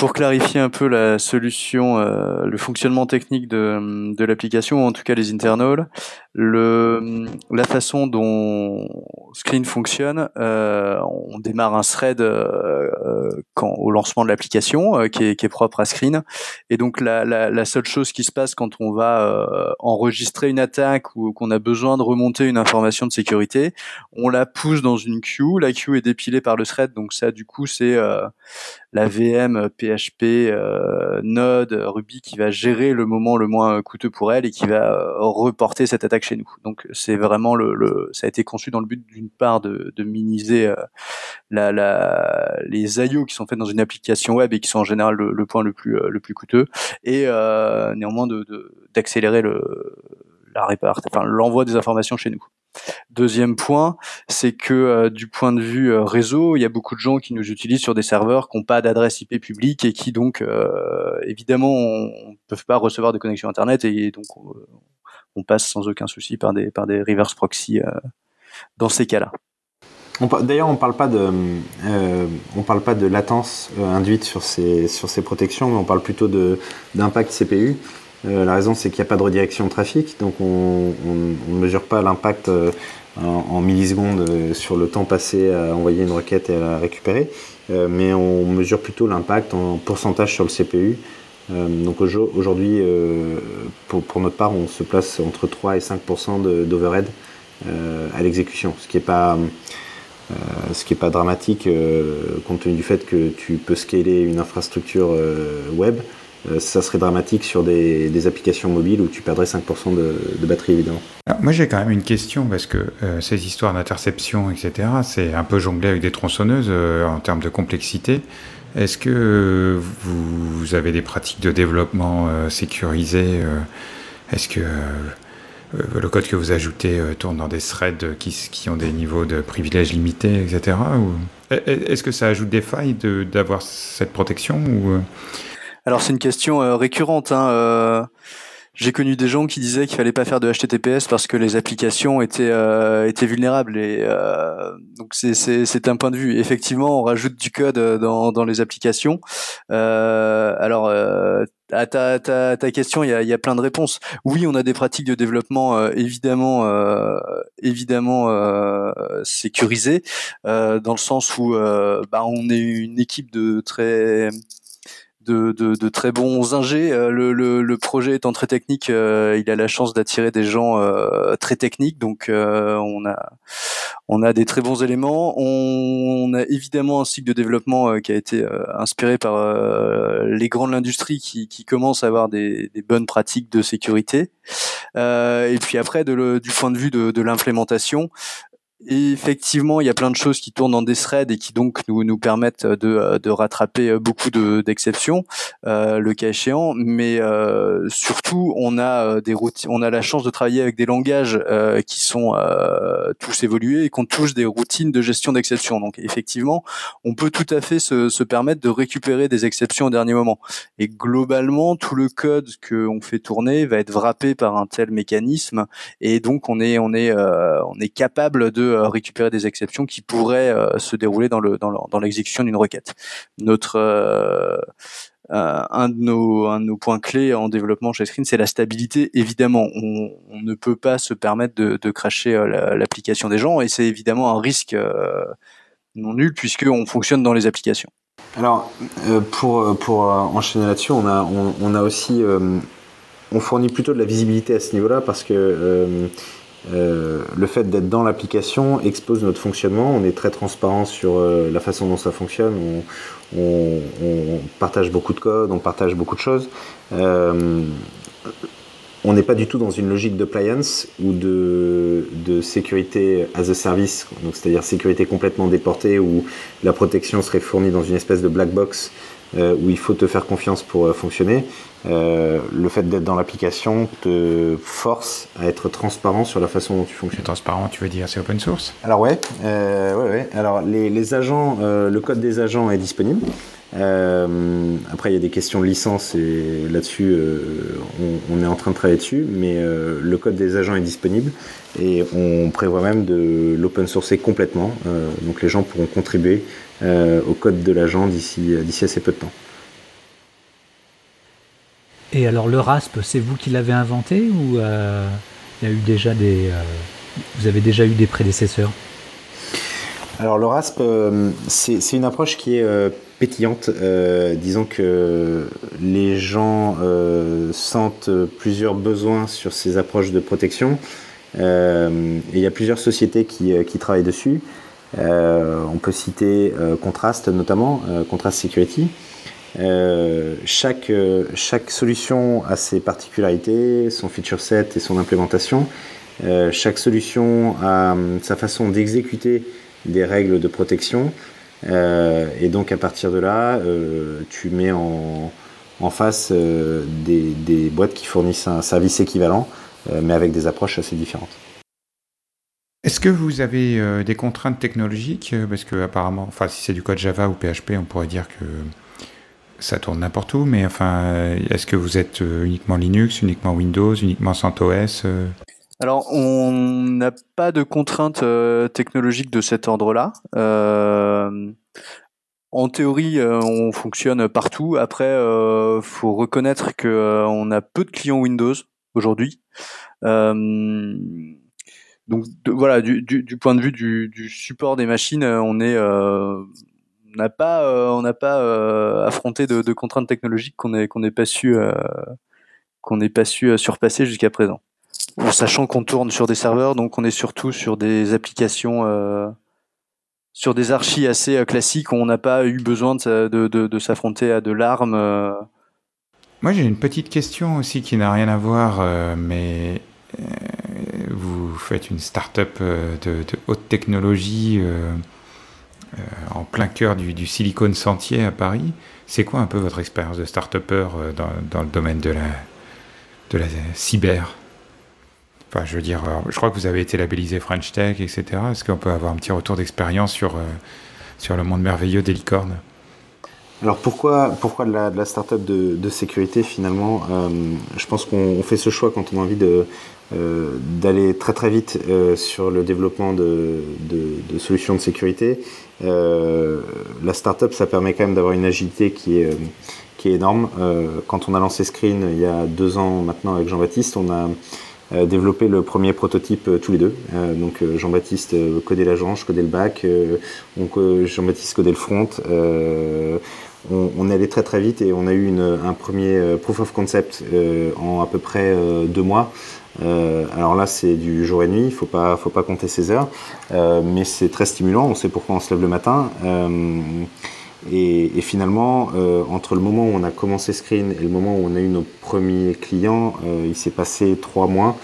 Pour clarifier un peu la solution, euh, le fonctionnement technique de, l'application, ou en tout cas les internals, la façon dont Screen fonctionne, euh, on démarre un thread euh, quand, au lancement de l'application euh, qui est, qui, est, propre à Screen, et donc la, la, la, seule chose qui se passe quand on va euh, enregistrer une attaque ou qu'on a besoin de remonter une information de sécurité, on la pousse dans une queue, la queue est dépilée par le thread, donc ça du coup c'est la VM PHP euh, Node Ruby qui va gérer le moment le moins coûteux pour elle et qui va euh, reporter cette attaque chez nous. Donc c'est vraiment le, le, ça a été conçu dans le but part de, de minimiser euh, les IO qui sont faits dans une application web et qui sont en général le, point le plus le plus coûteux et néanmoins de d'accélérer le la l'envoi des informations chez nous. Deuxième point, c'est que euh, du point de vue euh, réseau, il y a beaucoup de gens qui nous utilisent sur des serveurs qui n'ont pas d'adresse IP publique et qui donc euh, évidemment ne peuvent pas recevoir de connexion internet et donc on, passe sans aucun souci par des par des reverse proxy dans ces cas-là. D'ailleurs, on parle on parle pas de latence induite sur ces protections, mais on parle plutôt d'impact CPU. Euh, la raison, c'est qu'il n'y a pas de redirection de trafic, donc on ne mesure pas l'impact euh, en, millisecondes euh, sur le temps passé à envoyer une requête et à la récupérer, mais on mesure plutôt l'impact en pourcentage sur le CPU. donc aujourd'hui, pour, notre part, on se place entre 3 et 5% d'overhead à l'exécution, ce qui n'est pas ce qui n'est pas dramatique compte tenu du fait que tu peux scaler une infrastructure web euh, ça serait dramatique sur des, applications mobiles où tu perdrais 5% de, batterie évidemment. moi j'ai quand même une question parce que euh, ces histoires d'interception, etc., c'est un peu jongler avec des tronçonneuses euh, en termes de complexité. Est-ce que vous, avez des pratiques de développement sécurisées Est-ce que le code que vous ajoutez tourne dans des threads qui, ont des niveaux de privilèges limités, etc. Est-ce que ça ajoute des failles d'avoir cette protection ou alors c'est une question euh, récurrente. Hein, euh, j'ai connu des gens qui disaient qu'il fallait pas faire de HTTPS parce que les applications étaient euh, étaient vulnérables et donc c'est un point de vue. Effectivement, on rajoute du code dans dans les applications. alors à ta, ta, ta question, il y a, y plein de réponses. Oui, on a des pratiques de développement évidemment, évidemment sécurisées, dans le sens où bah, on est une équipe de très de, de, de, très bons ingés. Euh, le, le, le, projet étant très technique, euh, il a la chance d'attirer des gens euh, très techniques, donc on a on a des très bons éléments. On, a évidemment un cycle de développement qui a été inspiré par les grands de l'industrie qui, qui commencent à avoir des, des bonnes pratiques de sécurité. et puis après, de le, du point de vue de, de l'implémentation, effectivement, il y a plein de choses qui tournent dans des threads et qui donc nous nous permettent de, de rattraper beaucoup de d'exceptions, euh, le cas échéant. Mais euh, surtout, on a euh, des routines, on a la chance de travailler avec des langages euh, qui sont euh, tous évolués et qu'on touche des routines de gestion d'exceptions. Donc effectivement, on peut tout à fait se, se permettre de récupérer des exceptions au dernier moment. Et globalement, tout le code que on fait tourner va être wrappé par un tel mécanisme, et donc on est on est on est capable de euh, récupérer des exceptions qui pourraient euh, se dérouler dans le dans l'exécution d'une requête. Notre euh, un de nos un de nos points clés en développement chez Screen, c'est la stabilité. Évidemment, on, ne peut pas se permettre de, de cracher l'application des gens, et c'est évidemment un risque non nul puisque on fonctionne dans les applications. Alors, pour, pour enchaîner là-dessus, on a, on, a aussi, on fournit plutôt de la visibilité à ce niveau-là parce que euh, le fait d'être dans l'application expose notre fonctionnement. On est très transparent sur euh, la façon dont ça fonctionne. On, partage beaucoup de code, on partage beaucoup de choses. Euh, on n'est pas du tout dans une logique de compliance ou de, de sécurité as a service, c'est-à-dire sécurité complètement déportée où la protection serait fournie dans une espèce de black box où il faut te faire confiance pour fonctionner. Euh, le fait d'être dans l'application te force à être transparent sur la façon dont tu fonctionnes. Transparent, tu veux dire c'est open source Alors ouais, euh, ouais, ouais, Alors les, les agents, euh, le code des agents est disponible. Après, il y a des questions de licence et là-dessus, on, on, est en train de travailler dessus, mais le code des agents est disponible et on prévoit même de l'open sourcer complètement. donc les gens pourront contribuer au code de l'agent d'ici assez peu de temps. Et alors le RASP, c'est vous qui l'avez inventé ou euh, il y a eu déjà des, euh, vous avez déjà eu des prédécesseurs? Alors le RASP, euh, c'est une approche qui est pétillante. disons que les gens sentent plusieurs besoins sur ces approches de protection. et il y a plusieurs sociétés qui, qui travaillent dessus. on peut citer Contrast notamment, Contrast Security. Euh, chaque, euh, chaque solution a ses particularités, son feature set et son implémentation. Euh, chaque solution a hum, sa façon d'exécuter des règles de protection. et donc à partir de là, tu mets en, en face des, des, boîtes qui fournissent un service équivalent, mais avec des approches assez différentes. Est-ce que vous avez des contraintes technologiques? Parce que apparemment, enfin, si c'est du code Java ou PHP, on pourrait dire que ça tourne n'importe où, mais enfin, est-ce que vous êtes euh, uniquement Linux, uniquement Windows, uniquement CentOS euh alors, on n'a pas de contraintes euh, technologiques de cet ordre-là. en théorie, on fonctionne partout. Après, il faut reconnaître que on a peu de clients Windows aujourd'hui. donc voilà, du, point de vue du, support des machines, on est n'a pas, euh, on n'a pas euh, affronté de, contraintes technologiques qu'on n'ait pas su, euh, qu'on pas su surpasser jusqu'à présent. En sachant qu'on tourne sur des serveurs, donc on est surtout sur des applications, sur des archis assez classiques. On n'a pas eu besoin de, de, de, s'affronter à de l'arme. Moi, j'ai une petite question aussi qui n'a rien à voir, mais vous faites une start-up de haute technologie euh, en plein cœur du, Silicon Sentier à Paris. C'est quoi un peu votre expérience de start-upper euh, dans, dans, le domaine de la, de la cyber? Enfin, je veux dire, je crois que vous avez été labellisé French Tech, etc. Est-ce qu'on peut avoir un petit retour d'expérience sur, euh, sur le monde merveilleux des licornes? Alors pourquoi, pourquoi de la, start-up de, sécurité finalement? Je pense qu'on fait ce choix quand on a envie de, euh, d'aller très très vite euh, sur le développement de, de, solutions de sécurité euh, la startup, ça permet quand même d'avoir une agilité qui est, qui est énorme. Euh, quand on a lancé Screen il y a deux ans maintenant avec Jean-Baptiste, on a euh, développé le premier prototype tous les deux. donc Jean-Baptiste codait l'agent, je codais le back, Jean-Baptiste codait le front. On, on, est allé très très vite et on a eu un premier proof of concept en à peu près deux mois euh, alors là, c'est du jour et nuit, il faut pas, faut pas compter ses heures, euh, mais c'est très stimulant. On sait pourquoi on se lève le matin. Euh, et, finalement, entre le moment où on a commencé Screen et le moment où on a eu nos premiers clients, il s'est passé trois mois.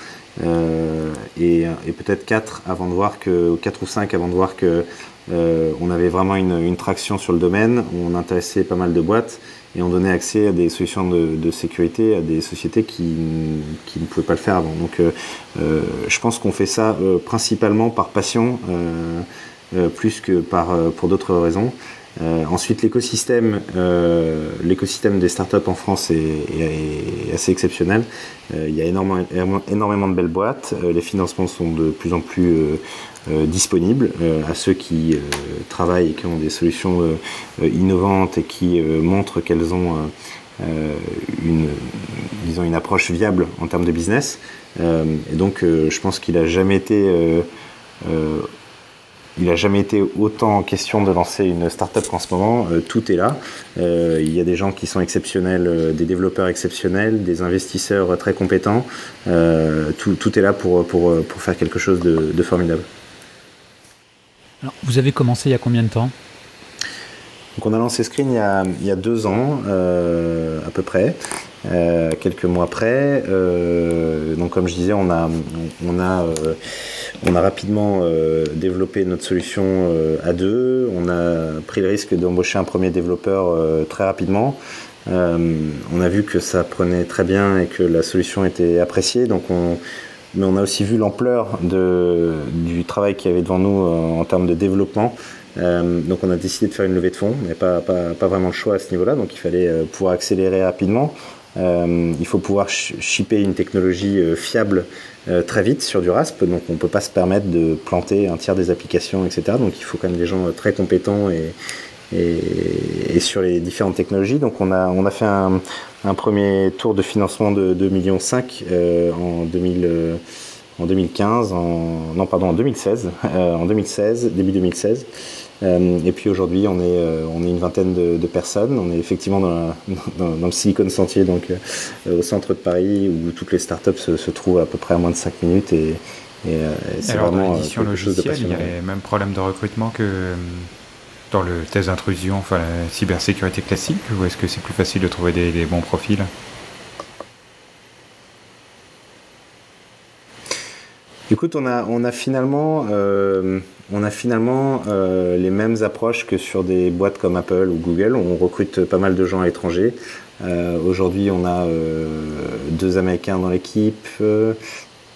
et, peut-être 4 avant de voir que 4 ou 5 avant de voir que on avait vraiment une, une, traction sur le domaine, on intéressait pas mal de boîtes et on donnait accès à des solutions de, sécurité à des sociétés qui, qui, ne pouvaient pas le faire avant. Donc euh, je pense qu'on fait ça principalement par passion plus que par, pour d'autres raisons. Euh, ensuite, l'écosystème, euh, l'écosystème des startups en France est, est, assez exceptionnel. Euh, il y a énormément, énormément de belles boîtes. Euh, les financements sont de plus en plus euh, disponibles à ceux qui travaillent et qui ont des solutions innovantes et qui montrent qu'elles ont une, disons, une approche viable en termes de business. et donc, je pense qu'il a jamais été il n'a jamais été autant en question de lancer une startup qu'en ce moment. Euh, tout est là. Euh, il y a des gens qui sont exceptionnels, euh, des développeurs exceptionnels, des investisseurs très compétents. Tout, tout, est là pour, pour, pour faire quelque chose de formidable. Alors, vous avez commencé il y a combien de temps? Donc on a lancé Screen il y a, deux ans euh, à peu près, euh, quelques mois après. Euh, donc comme je disais, on a, rapidement développé notre solution à deux. On a pris le risque d'embaucher un premier développeur très rapidement. on a vu que ça prenait très bien et que la solution était appréciée. Donc on, mais on a aussi vu l'ampleur du travail qu'il y avait devant nous en termes de développement. Euh, donc on a décidé de faire une levée de fonds, mais pas, pas, pas vraiment le choix à ce niveau-là, donc il fallait pouvoir accélérer rapidement. Euh, il faut pouvoir shipper une technologie euh, fiable euh, très vite sur du RASP, donc on ne peut pas se permettre de planter un tiers des applications, etc. Donc il faut quand même des gens très compétents et, et, et, sur les différentes technologies. Donc on a, on a fait un, un premier tour de financement de 2,5 millions euh, en, 2000, en 2015, en, non pardon en 2016, euh, en 2016, début 2016. Euh, et puis aujourd'hui, on est euh, on est une vingtaine de, de, personnes. On est effectivement dans, la, dans, dans le Silicon Sentier, donc euh, au centre de Paris, où toutes les startups se, se trouvent à peu près à moins de 5 minutes. Et, et c'est vraiment dans l'édition logicielle, il y a les mêmes problèmes de recrutement que le test d'intrusion, enfin la cybersécurité classique, ou est-ce que c'est plus facile de trouver des, bons profils? Écoute, on a, on a finalement, euh, on a finalement euh, les mêmes approches que sur des boîtes comme Apple ou Google. On recrute pas mal de gens à l'étranger. Euh, Aujourd'hui, on a deux Américains dans l'équipe,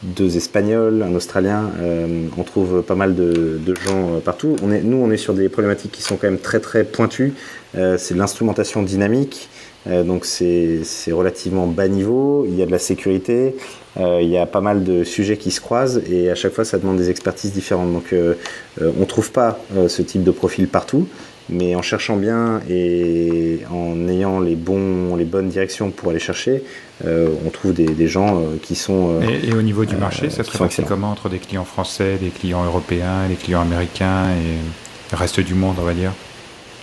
deux Espagnols, un Australien. Euh, on trouve pas mal de, gens partout. On est, nous, on est sur des problématiques qui sont quand même très très pointues. C'est de l'instrumentation dynamique. donc c'est relativement bas niveau. Il y a de la sécurité. Euh, il y a pas mal de sujets qui se croisent et à chaque fois ça demande des expertises différentes. Donc euh, euh, on trouve pas ce type de profil partout, mais en cherchant bien et en ayant les, bons, les bonnes directions pour aller chercher, on trouve des, des gens qui sont. Et, et, au niveau du marché, ça se répartit comment entre des clients français, des clients européens, des clients américains et le reste du monde, on va dire?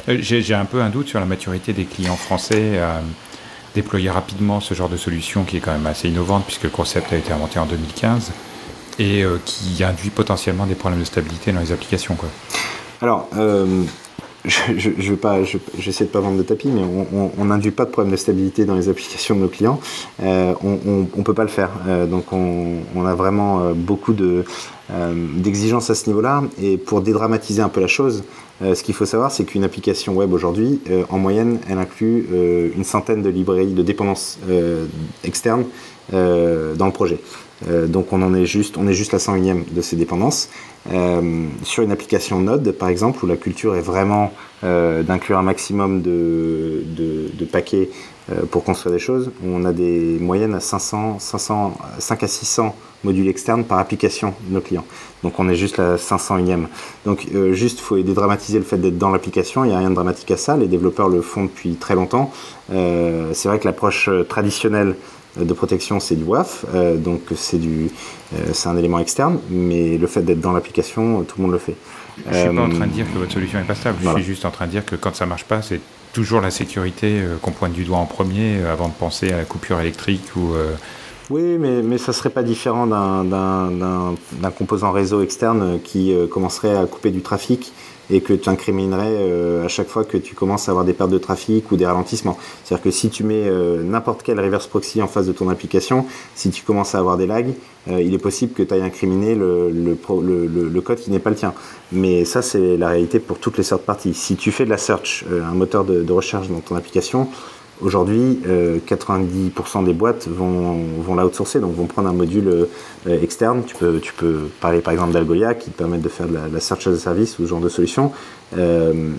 J'ai un peu un doute sur la maturité des clients français déployer rapidement ce genre de solution qui est quand même assez innovante puisque le concept a été inventé en 2015 et euh, qui induit potentiellement des problèmes de stabilité dans les applications. Quoi. Alors, euh, je ne vais pas, j'essaie de pas vendre de tapis, mais on n'induit pas de problème de stabilité dans les applications de nos clients. Euh, on ne peut pas le faire. Euh, donc, on, a vraiment euh, beaucoup de d'exigences à ce niveau-là. Et pour dédramatiser un peu la chose, ce qu'il faut savoir, c'est qu'une application web aujourd'hui, en moyenne, elle inclut une centaine de librairies de dépendances externes dans le projet. donc on en est juste, on est juste la 101e de ces dépendances. Sur une application Node, par exemple, où la culture est vraiment d'inclure un maximum de, paquets pour construire des choses, on a des moyennes à 500, 500, 5 à 600 modules externes par application de nos clients. Donc on est juste la 501e. Donc euh, juste, il faut dédramatiser le fait d'être dans l'application. Il n'y a rien de dramatique à ça. Les développeurs le font depuis très longtemps. Euh, c'est vrai que l'approche euh, traditionnelle de protection, c'est du WAF, euh, donc c'est du, euh, c'est un élément externe. Mais le fait d'être dans l'application, tout le monde le fait. Je suis pas en train de dire que votre solution est pas stable. Voilà. Je suis juste en train de dire que quand ça marche pas, c'est toujours la sécurité qu'on pointe du doigt en premier avant de penser à la coupure électrique ou Oui, mais, mais ça serait pas différent d'un composant réseau externe qui commencerait à couper du trafic et que tu incriminerais euh, à chaque fois que tu commences à avoir des pertes de trafic ou des ralentissements. C'est-à-dire que si tu mets euh, n'importe quel reverse proxy en face de ton application, si tu commences à avoir des lags, euh, il est possible que tu ailles incriminer le, code qui n'est pas le tien. Mais ça, c'est la réalité pour toutes les sortes parties. Si tu fais de la search, un moteur de, de recherche dans ton application, Aujourd'hui, 90% des boîtes vont, vont l'outsourcer, donc vont prendre un module euh, externe. Tu peux, tu peux parler par exemple d'Algolia qui te permet de faire de la, search as a service ou ce genre de solution. Euh,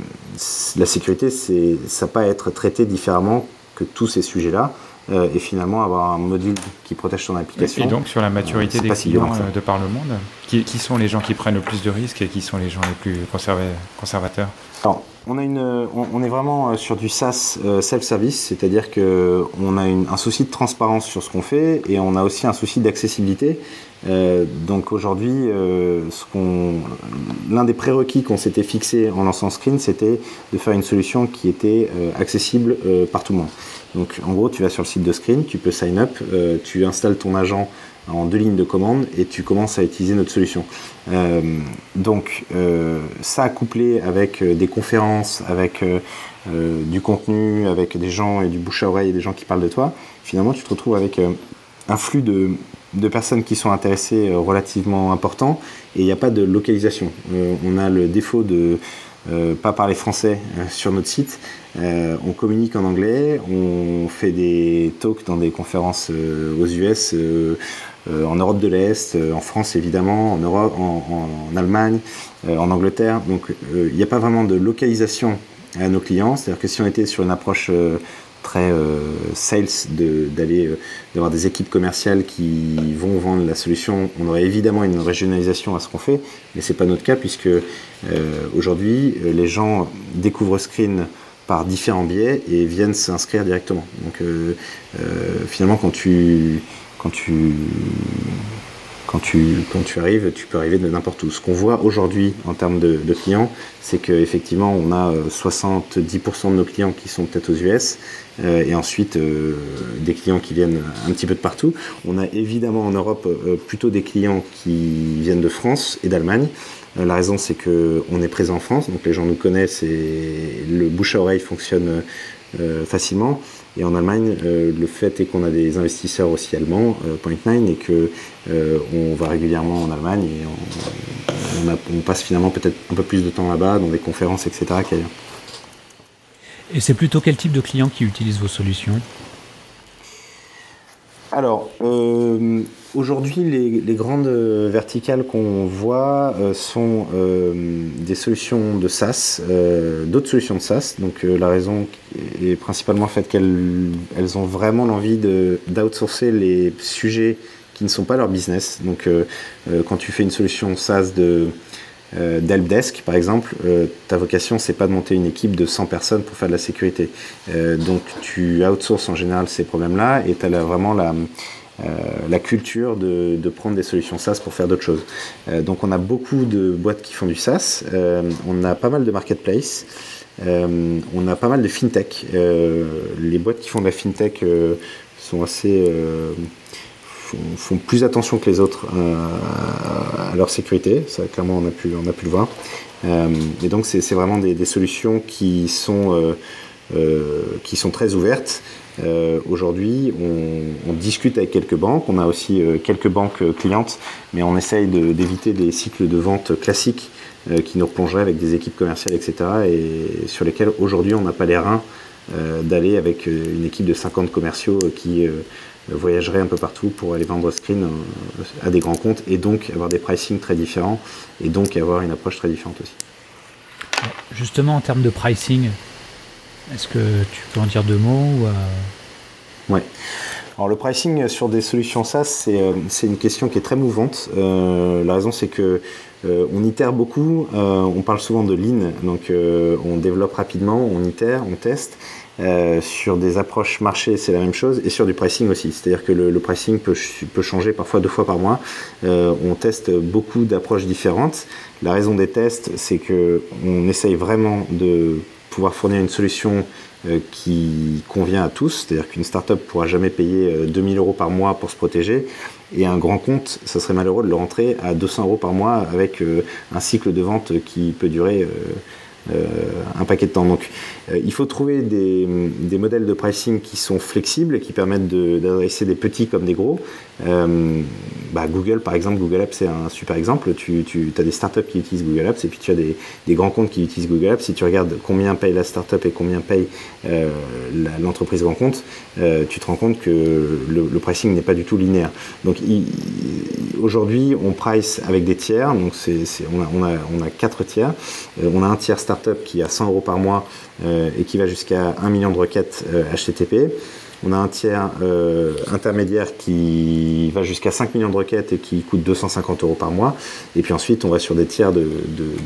la sécurité, c'est ça pas être traité différemment que tous ces sujets-là. Euh, et finalement avoir un module qui protège ton application. Et donc sur la maturité des clients de par le monde, qui, qui, sont les gens qui prennent le plus de risques et qui sont les gens les plus conservateurs? Alors, on, est vraiment sur du SaaS self-service, c'est-à-dire qu'on a un souci de transparence sur ce qu'on fait et on a aussi un souci d'accessibilité. Euh, donc aujourd'hui, euh, l'un des prérequis qu'on s'était fixé en lançant Screen, c'était de faire une solution qui était euh, accessible par tout le monde. Donc en gros, tu vas sur le site de Screen, tu peux sign up, tu installes ton agent en deux lignes de commande et tu commences à utiliser notre solution. donc ça couplé avec des conférences, avec du contenu, avec des gens et du bouche à oreille et des gens qui parlent de toi, finalement tu te retrouves avec un flux de personnes qui sont intéressées euh, relativement important et il n'y a pas de localisation. Euh, on a le défaut de euh, pas parler français sur notre site. on communique en anglais, on fait des talks dans des conférences aux US, en Europe de l'Est, en France évidemment, en Europe, en, Allemagne, en Angleterre. Donc il n'y a pas vraiment de localisation à nos clients. C'est-à-dire que si on était sur une approche très euh, sales d'aller euh, d'avoir des équipes commerciales qui vont vendre la solution. On aurait évidemment une régionalisation à ce qu'on fait, mais c'est pas notre cas puisque euh, aujourd'hui les gens découvrent Screen par différents biais et viennent s'inscrire directement. Donc finalement quand tu quand tu quand tu, quand tu arrives, tu peux arriver de n'importe où. Ce qu'on voit aujourd'hui en termes de, clients, c'est qu'effectivement, on a 70% de nos clients qui sont peut-être aux US, euh, et ensuite euh, des clients qui viennent un petit peu de partout. On a évidemment en Europe euh, plutôt des clients qui viennent de France et d'Allemagne. la raison, c'est qu'on est présent en France, donc les gens nous connaissent et le bouche à oreille fonctionne facilement. Et en Allemagne, le fait est qu'on a des investisseurs aussi allemands, Point9, et que on va régulièrement en Allemagne et on, on passe finalement peut-être un peu plus de temps là-bas, dans des conférences, etc. qu'ailleurs. Et c'est plutôt quel type de clients qui utilisent vos solutions? Alors, euh, aujourd'hui, les, grandes verticales qu'on voit euh, sont euh, des solutions de SaaS, d'autres solutions de SaaS. Donc, la raison est principalement faite qu'elles elles ont vraiment l'envie d'outsourcer les sujets qui ne sont pas leur business. Donc, quand tu fais une solution SaaS de euh, d'helpdesk par exemple, euh, ta vocation c'est pas de monter une équipe de 100 personnes pour faire de la sécurité. Euh, donc tu outsources en général ces problèmes-là et tu as vraiment la, la culture de, prendre des solutions SaaS pour faire d'autres choses. donc on a beaucoup de boîtes qui font du SaaS, on a pas mal de marketplace, on a pas mal de fintech. les boîtes qui font de la fintech sont assez font, plus attention que les autres euh, à leur sécurité. Ça, clairement, on a pu, on a pu le voir. Euh, et donc, c'est vraiment des, solutions qui sont, euh, qui sont très ouvertes. Aujourd'hui, on, discute avec quelques banques. On a aussi quelques banques clientes, mais on essaye d'éviter des cycles de vente classiques qui nous replongeraient avec des équipes commerciales, etc. Et sur lesquels aujourd'hui, on n'a pas les reins d'aller avec une équipe de 50 commerciaux qui voyagerait un peu partout pour aller vendre screen euh, à des grands comptes et donc avoir des pricing très différents et donc avoir une approche très différente aussi. Justement, en termes de pricing, est-ce que tu peux en dire deux mots ou euh? Ouais. Alors le pricing sur des solutions SaaS, c'est euh, une question qui est très mouvante. la raison, c'est que on itère beaucoup. on parle souvent de lean, donc on développe rapidement, on itère, on teste. Euh, sur des approches marché, c'est la même chose, et sur du pricing aussi. C'est-à-dire que le, pricing peut, peut, changer parfois deux fois par mois. Euh, on teste beaucoup d'approches différentes. La raison des tests, c'est que on essaye vraiment de pouvoir fournir une solution qui convient à tous, c'est-à-dire qu'une startup ne pourra jamais payer 2000 euros par mois pour se protéger, et un grand compte, ça serait malheureux de le rentrer à 200 euros par mois avec un cycle de vente qui peut durer un paquet de temps. Donc il faut trouver des, modèles de pricing qui sont flexibles et qui permettent d'adresser des petits comme des gros. Euh, bah, Google, par exemple, Google Apps, c'est un super exemple. Tu, as des startups qui utilisent Google Apps et puis tu as des, grands comptes qui utilisent Google Apps. Si tu regardes combien paye la startup et combien paye euh, l'entreprise grand compte, euh, tu te rends compte que le, pricing n'est pas du tout linéaire. Donc aujourd'hui, on price avec des tiers. On, a, quatre tiers. Euh, on a un tiers startup qui a 100 euros par mois euh, et qui va jusqu'à 1 million de requêtes HTTP. Euh, on a un tiers euh, intermédiaire qui va jusqu'à 5 millions de requêtes et qui coûte 250 euros par mois. Et puis ensuite, on va sur des tiers de,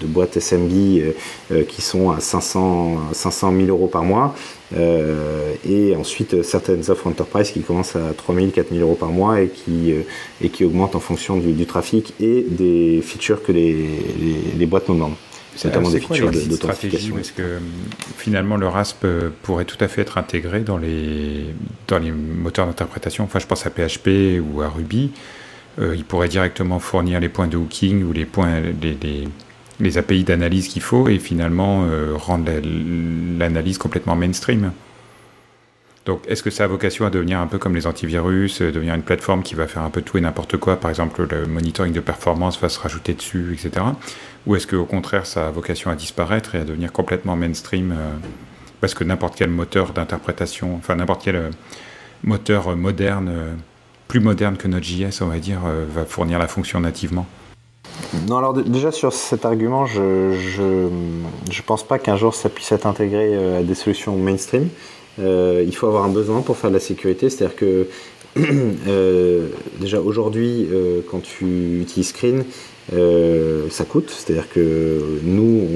boîtes SMB qui sont à 500, 500 000 euros par mois. et ensuite, certaines offres enterprise qui commencent à 3 000, 4 000 euros par mois et qui, et qui augmentent en fonction du, trafic et des features que les, les boîtes nous demandent. C'est notamment des features d'authentification. Est-ce que finalement le RASP pourrait tout à fait être intégré dans les, dans les moteurs d'interprétation? Enfin, je pense à PHP ou à Ruby. Euh, il pourrait directement fournir les points de hooking ou les points, les, les, API d'analyse qu'il faut et finalement euh, rendre l'analyse complètement mainstream. Donc, est-ce que ça a vocation à devenir un peu comme les antivirus, euh, devenir une plateforme qui va faire un peu tout et n'importe quoi? Par exemple, le monitoring de performance va se rajouter dessus, etc. Ou est-ce qu'au contraire, ça a vocation à disparaître et à devenir complètement mainstream euh, Parce que n'importe quel moteur d'interprétation, enfin n'importe quel euh, moteur moderne, plus moderne que Node.js, on va dire, va fournir la fonction nativement? Non, alors déjà sur cet argument, je ne pense pas qu'un jour ça puisse être intégré à des solutions mainstream. Euh, il faut avoir un besoin pour faire de la sécurité, c'est-à-dire que *clears throat* euh, déjà aujourd'hui, euh, quand tu utilises Screen, ça coûte, c'est-à-dire que nous,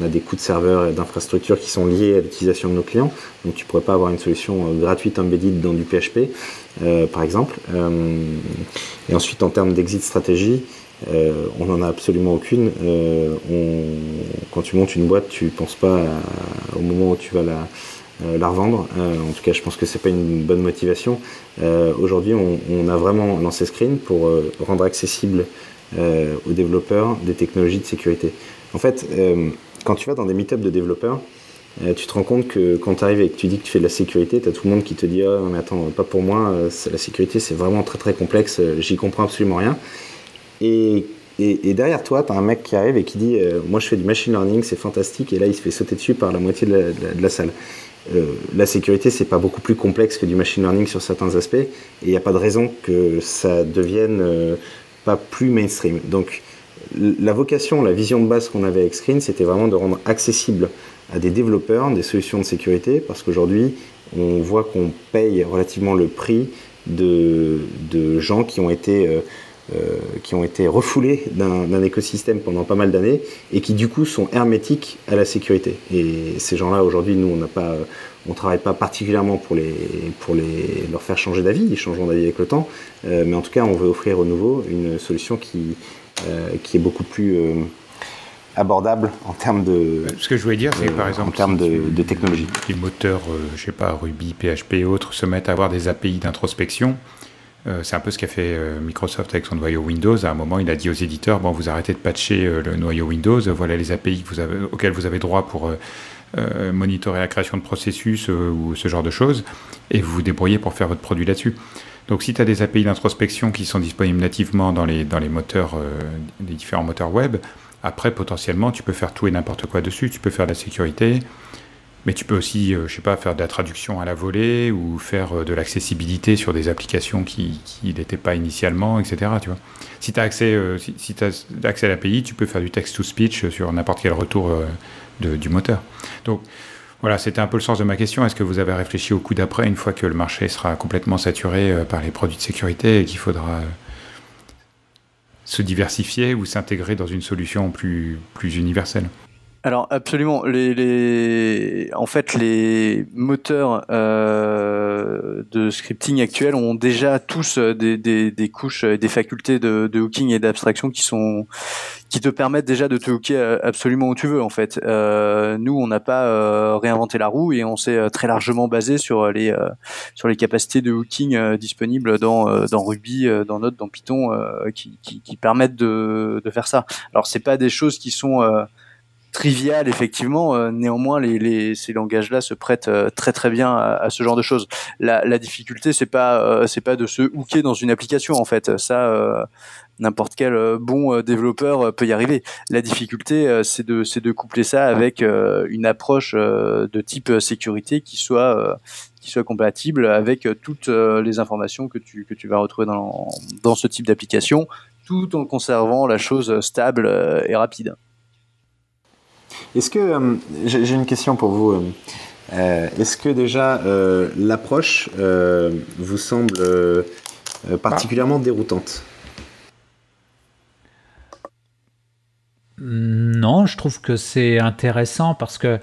on a des coûts de serveur et d'infrastructure qui sont liés à l'utilisation de nos clients, donc tu ne pourrais pas avoir une solution gratuite embedded dans du PHP, par exemple. et ensuite, en termes d'exit stratégie, on n'en a absolument aucune. quand tu montes une boîte, tu ne penses pas au moment où tu vas la, euh, revendre. Euh, en tout cas, je pense que c'est pas une bonne motivation. Euh, aujourd'hui, on, a vraiment lancé Screen pour rendre accessible aux développeurs des technologies de sécurité. En fait, quand tu vas dans des meet de développeurs, tu te rends compte que quand tu arrives et que tu dis que tu fais de la sécurité, tu as tout le monde qui te dit Ah, mais attends, pas pour moi, la sécurité c'est vraiment très très complexe, j'y comprends absolument rien. Et, derrière toi, tu as un mec qui arrive et qui dit Moi je fais du machine learning, c'est fantastique, et là il se fait sauter dessus par la moitié de la salle. Euh, la sécurité, c'est pas beaucoup plus complexe que du machine learning sur certains aspects, et il n'y a pas de raison que ça devienne euh, pas plus mainstream. Donc, la vocation, la vision de base qu'on avait avec Screen, c'était vraiment de rendre accessible à des développeurs des solutions de sécurité, parce qu'aujourd'hui, on voit qu'on paye relativement le prix de, de gens qui ont été euh, qui ont été refoulés d'un écosystème pendant pas mal d'années et qui du coup sont hermétiques à la sécurité. Et ces gens-là aujourd'hui, nous, on n'a pas, on travaille pas particulièrement pour les, pour les, leur faire changer d'avis. Ils changeront d'avis avec le temps, euh, mais en tout cas, on veut offrir au nouveau une solution qui, euh, qui est beaucoup plus abordable en termes de. Ce que je voulais dire, c'est par exemple. En termes de, de, technologie. Les moteurs, je sais pas, Ruby, PHP et autres se mettent à avoir des API d'introspection. Euh, c'est un peu ce qu'a fait euh, Microsoft avec son noyau Windows. À un moment, il a dit aux éditeurs bon, vous arrêtez de patcher euh, le noyau Windows, voilà les API auxquelles vous avez droit pour monitorer la création de processus ou ce genre de choses, et vous vous débrouillez pour faire votre produit là-dessus. Donc, si tu as des API d'introspection qui sont disponibles nativement dans les, dans les moteurs, les différents moteurs web, après, potentiellement, tu peux faire tout et n'importe quoi dessus. Tu peux faire de la sécurité, mais tu peux aussi, euh, je sais pas, faire de la traduction à la volée ou faire euh, de l'accessibilité sur des applications qui n'étaient pas initialement, etc. Tu vois. Si tu as accès, euh, si, as accès à l'API, tu peux faire du text-to-speech sur n'importe quel retour du moteur. Donc voilà, c'était un peu le sens de ma question. Est-ce que vous avez réfléchi au coup d'après, une fois que le marché sera complètement saturé par les produits de sécurité et qu'il faudra se diversifier ou s'intégrer dans une solution plus universelle? Alors absolument, les, les, en fait les moteurs euh, de scripting actuels ont déjà tous euh, des, des, des couches, des facultés de, de hooking et d'abstraction qui sont qui te permettent déjà de te hooker euh, absolument où tu veux en fait. Euh, nous, on n'a pas euh, réinventé la roue et on s'est euh, très largement basé sur les sur les capacités de hooking disponibles dans dans Ruby, dans Node, dans Python, qui, qui, qui, permettent de, de faire ça. Alors c'est pas des choses qui sont trivial effectivement. Euh, néanmoins, ces langages-là se prêtent euh, très très bien à, ce genre de choses. La, difficulté, c'est pas euh, pas de se hooker dans une application en fait. Ça, n'importe quel bon développeur peut y arriver. La difficulté, c'est de coupler ça avec une approche de type sécurité qui soit compatible avec toutes les informations que tu vas retrouver dans ce type d'application, tout en conservant la chose stable et rapide. Est-ce que euh, j'ai une question pour vous euh, euh, Est-ce que déjà l'approche vous semble particulièrement déroutante? Non, je trouve que c'est intéressant parce que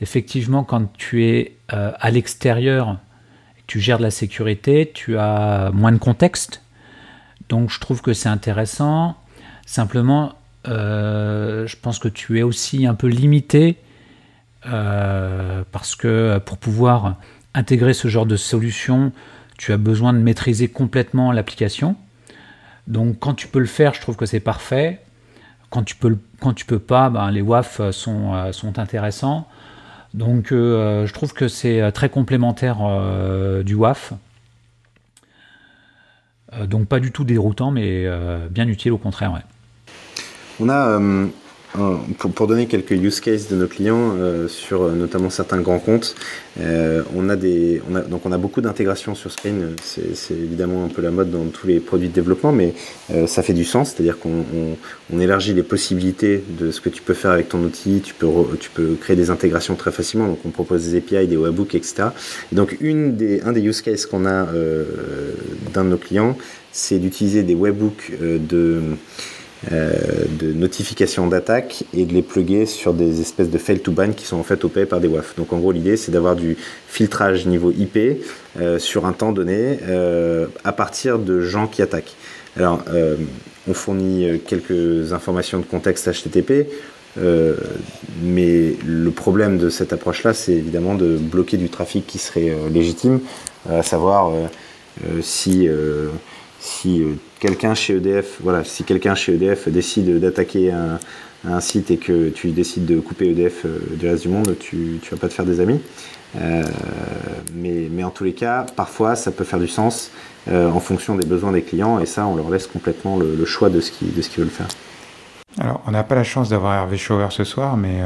effectivement, quand tu es à l'extérieur, tu gères de la sécurité, tu as moins de contexte. Donc je trouve que c'est intéressant. Simplement, je pense que tu es aussi un peu limité euh, parce que pour pouvoir intégrer ce genre de solution, tu as besoin de maîtriser complètement l'application. Donc quand tu peux le faire, je trouve que c'est parfait. Quand tu peux, quand tu peux pas, ben, les WAF sont, euh, sont intéressants. Donc je trouve que c'est très complémentaire du WAF. donc pas du tout déroutant, mais bien utile au contraire. Ouais. On a, euh, pour, donner quelques use cases de nos clients euh, sur euh, notamment certains grands comptes, on a donc beaucoup d'intégration sur Screen. C'est évidemment un peu la mode dans tous les produits de développement, mais ça fait du sens, c'est-à-dire qu'on on, élargit les possibilités de ce que tu peux faire avec ton outil. Tu peux, créer des intégrations très facilement. Donc on propose des API, des webhooks, etc. Et donc un des use cases qu'on a d'un de nos clients, c'est d'utiliser des webhooks de de notifications d'attaque et de les plugger sur des espèces de fail to ban qui sont en fait opérés par des WAF. Donc en gros l'idée c'est d'avoir du filtrage niveau IP euh, sur un temps donné euh, à partir de gens qui attaquent. Alors on fournit quelques informations de contexte HTTP, mais le problème de cette approche-là, c'est évidemment de bloquer du trafic qui serait légitime, à savoir si si euh, quelqu'un chez EDF, voilà, si quelqu'un chez EDF décide d'attaquer un, site et que tu décides de couper EDF euh, du reste du monde, tu ne vas pas te faire des amis. Euh, mais, en tous les cas, parfois, ça peut faire du sens en fonction des besoins des clients, et ça, on leur laisse complètement le, choix de ce qu'ils veulent faire. Alors, on n'a pas la chance d'avoir Hervé Schauer ce soir, mais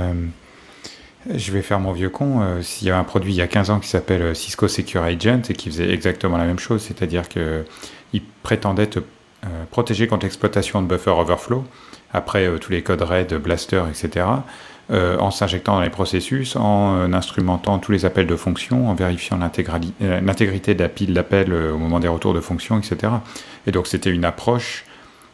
je vais faire mon vieux con. S'il y avait un produit il y a 15 ans qui s'appelle Cisco Secure Agent et qui faisait exactement la même chose, c'est-à-dire que il prétendait te euh, protéger contre l'exploitation de buffer overflow, après euh, tous les codes RAID, Blaster, etc., euh, en s'injectant dans les processus, en instrumentant tous les appels de fonctions, en vérifiant l'intégrité de la pile d'appels au moment des retours de fonctions, etc. Et donc c'était une approche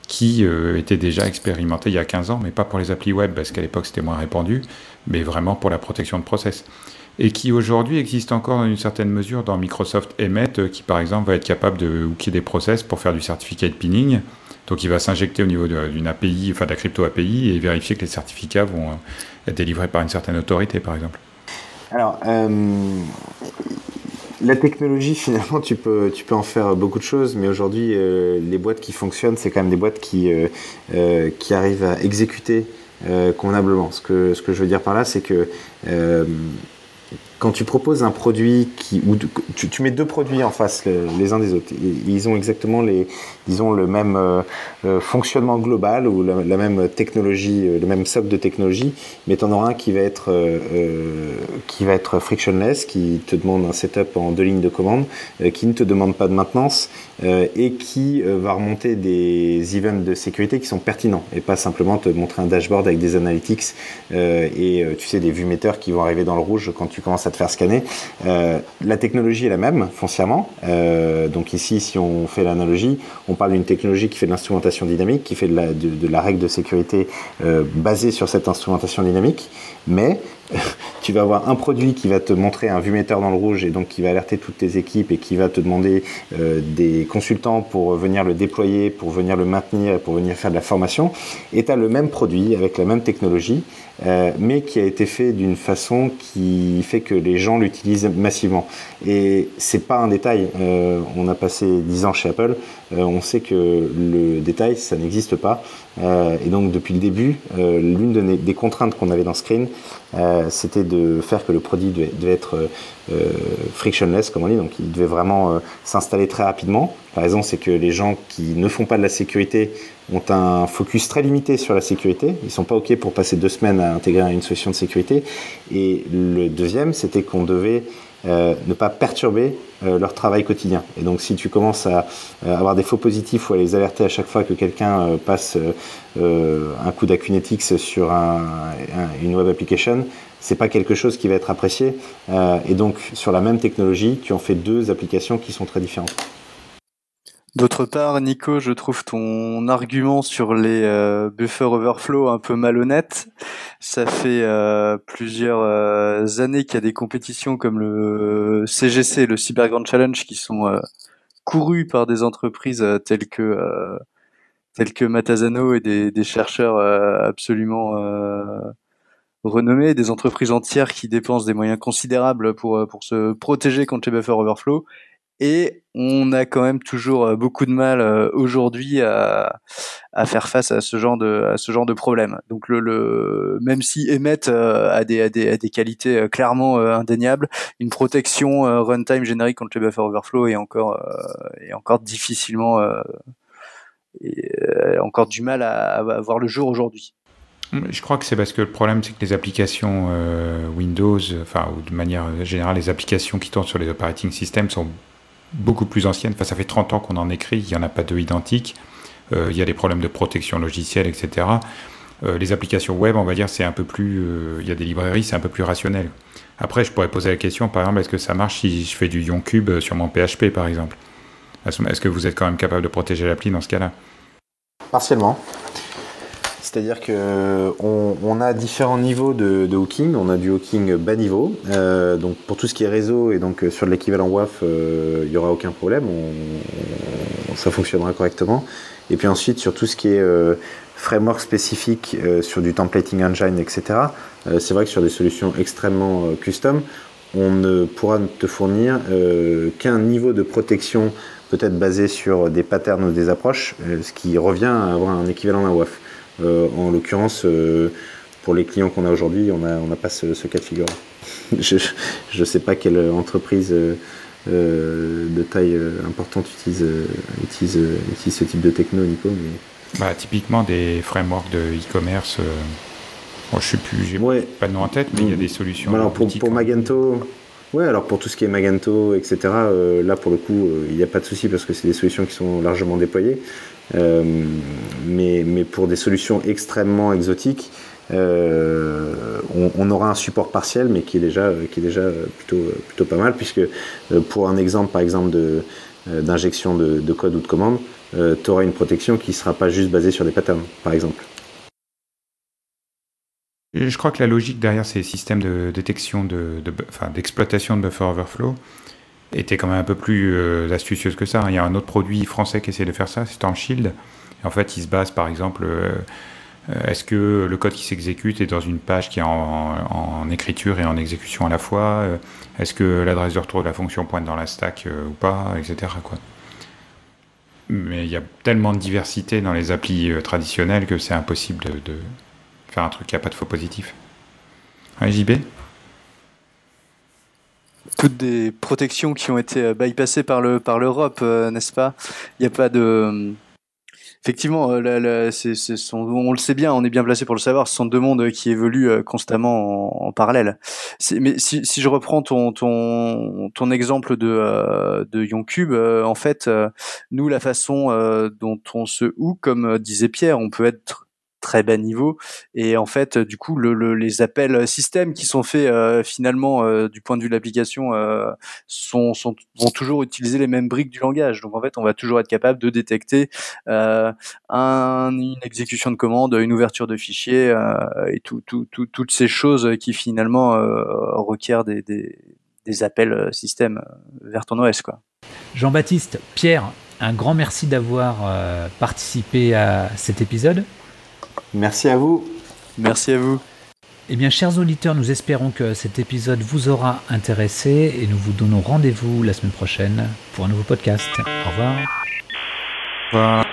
qui était déjà expérimentée il y a 15 ans, mais pas pour les applis web, parce qu'à l'époque c'était moins répandu, mais vraiment pour la protection de process et qui aujourd'hui existe encore dans une certaine mesure dans Microsoft Emmet, euh, qui par exemple va être capable de hooker des process pour faire du certificat de pinning. Donc il va s'injecter au niveau d'une API, enfin de la crypto API, et vérifier que les certificats vont euh, être délivrés par une certaine autorité, par exemple. Alors, euh, la technologie, *laughs* finalement, tu peux, tu peux en faire beaucoup de choses, mais aujourd'hui, les boîtes qui fonctionnent, c'est quand même des boîtes qui, qui arrivent à exécuter convenablement. Ce que, ce que je veux dire par là, c'est que quand tu proposes un produit qui, tu, mets deux produits en face les, uns des autres, ils ont exactement les, disons le même euh, euh, fonctionnement global ou la, même technologie, euh, le même socle de technologie, mais tu en auras un qui va être qui va être frictionless, qui te demande un setup en deux lignes de commande, qui ne te demande pas de maintenance et qui va remonter des events de sécurité qui sont pertinents et pas simplement te montrer un dashboard avec des analytics et tu sais des vues metteurs qui vont arriver dans le rouge quand tu commences à te faire scanner. la technologie est la même foncièrement. donc ici, si on fait l'analogie, on parle d'une technologie qui fait de l'instrumentation dynamique, qui fait de la, de la règle de sécurité basée sur cette instrumentation dynamique, mais *laughs* tu vas avoir un produit qui va te montrer un vumetteur dans le rouge et donc qui va alerter toutes tes équipes et qui va te demander euh, des consultants pour venir le déployer, pour venir le maintenir, pour venir faire de la formation. Et tu as le même produit avec la même technologie, euh, mais qui a été fait d'une façon qui fait que les gens l'utilisent massivement. Et c'est pas un détail. Euh, on a passé 10 ans chez Apple, on sait que le détail, ça n'existe pas. et donc depuis le début, l'une des contraintes qu'on avait dans Screen, c'était de faire que le produit devait, être euh, euh, frictionless, comme on dit, donc il devait vraiment euh, s'installer très rapidement. La raison, c'est que les gens qui ne font pas de la sécurité ont un focus très limité sur la sécurité. Ils sont pas OK pour passer deux semaines à intégrer une solution de sécurité. Et le deuxième, c'était qu'on devait euh, ne pas perturber euh, leur travail quotidien. Et donc si tu commences à euh, avoir des faux positifs ou à les alerter à chaque fois que quelqu'un passe un coup d'Acunetix sur une web application, c'est pas quelque chose qui va être apprécié. et donc sur la même technologie, tu en fais deux applications qui sont très différentes. D'autre part, Nico, je trouve ton argument sur les euh, buffer overflow un peu malhonnête. Ça fait euh, plusieurs euh, années qu'il y a des compétitions comme le CGC, le Cyber Grand Challenge, qui sont courues par des entreprises telles que telles que Matazano et des, des chercheurs absolument renommés, des entreprises entières qui dépensent des moyens considérables pour pour se protéger contre les buffer overflow et on a quand même toujours euh, beaucoup de mal euh, aujourd'hui à, faire face à ce genre de à ce genre de problème. Donc le même si Emmet euh, a des, a des, a des qualités clairement indéniables, une protection runtime générique contre les buffer overflow est encore est encore difficilement et, encore du mal à, à voir le jour aujourd'hui. Je crois que c'est parce que le problème, c'est que les applications Windows, enfin, ou de manière générale, les applications qui tournent sur les operating systems sont beaucoup plus ancienne. Enfin, ça fait 30 ans qu'on en écrit, il n'y en a pas deux identiques. Euh, il y a des problèmes de protection logicielle, etc. Euh, les applications web, on va dire, c'est un peu plus. Euh, il y a des librairies, c'est un peu plus rationnel. Après, je pourrais poser la question, par exemple, est-ce que ça marche si je fais du YonCube sur mon PHP, par exemple? Est-ce que vous êtes quand même capable de protéger l'appli dans ce cas-là? Partiellement. C'est-à-dire qu'on on a différents niveaux de, hooking. On a du hooking bas niveau. Euh, donc pour tout ce qui est réseau et donc euh, sur l'équivalent WAF, euh, il n'y aura aucun problème. ça fonctionnera correctement. Et puis ensuite sur tout ce qui est framework spécifique sur du templating engine, etc. c'est vrai que sur des solutions extrêmement custom, on ne pourra te fournir qu'un niveau de protection peut-être basé sur des patterns ou des approches, ce qui revient à avoir un équivalent d'un WAF. Euh, en l'occurrence, euh, pour les clients qu'on a aujourd'hui, on n'a on a pas ce, cas de figure. *laughs* je ne sais pas quelle entreprise euh, de taille importante utilise, utilise, utilise, ce type de techno, Nico. Mais... Bah, typiquement des frameworks de e-commerce. je sais plus, j'ai pas de nom en tête, mais il y a des solutions. Alors pour, pour Magento, ouais, alors pour tout ce qui est Magento, etc. là pour le coup, il n'y a pas de souci parce que c'est des solutions qui sont largement déployées. Euh, mais, pour des solutions extrêmement exotiques, euh, on, aura un support partiel, mais qui est déjà, qui est déjà plutôt, plutôt pas mal, puisque euh, pour un exemple, par exemple, de, d'injection de, de, code ou de commande, tu auras une protection qui ne sera pas juste basée sur des patterns, par exemple. Je crois que la logique derrière ces systèmes de détection, de, d'exploitation de buffer overflow, était quand même un peu plus euh, astucieuse que ça. Il y a un autre produit français qui essaie de faire ça, c'est Stormshield. en fait, il se base par exemple, euh, euh, est-ce que le code qui s'exécute est dans une page qui est en, écriture et en exécution à la fois Est-ce que l'adresse de retour de la fonction pointe dans la stack ou pas Etc. Mais il y a tellement de diversité dans les applis traditionnelles que c'est impossible de, faire un truc qui n'a pas de faux positif. Ouais, JB toutes des protections qui ont été euh, bypassées par le par l'Europe, euh, n'est-ce pas? Il n'y a pas de euh, Effectivement, on le sait bien, on est bien placé pour le savoir. Ce sont deux mondes qui évoluent constamment en, parallèle. Mais si, je reprends ton ton ton exemple de de YonCube, en fait, nous la façon dont on se hook, comme disait Pierre, on peut être très bas niveau. Et en fait, du coup, le, les appels système qui sont faits finalement du point de vue de l'application vont toujours utiliser les mêmes briques du langage. Donc en fait, on va toujours être capable de détecter un, une exécution de commande, une ouverture de fichier et tout, tout, tout, toutes ces choses qui finalement requièrent des, appels système vers ton OS. Jean-Baptiste, Pierre, un grand merci d'avoir euh, participé à cet épisode. Merci à vous. Merci à vous. Eh bien, chers auditeurs, nous espérons que cet épisode vous aura intéressé et nous vous donnons rendez-vous la semaine prochaine pour un nouveau podcast. Au revoir. Au revoir.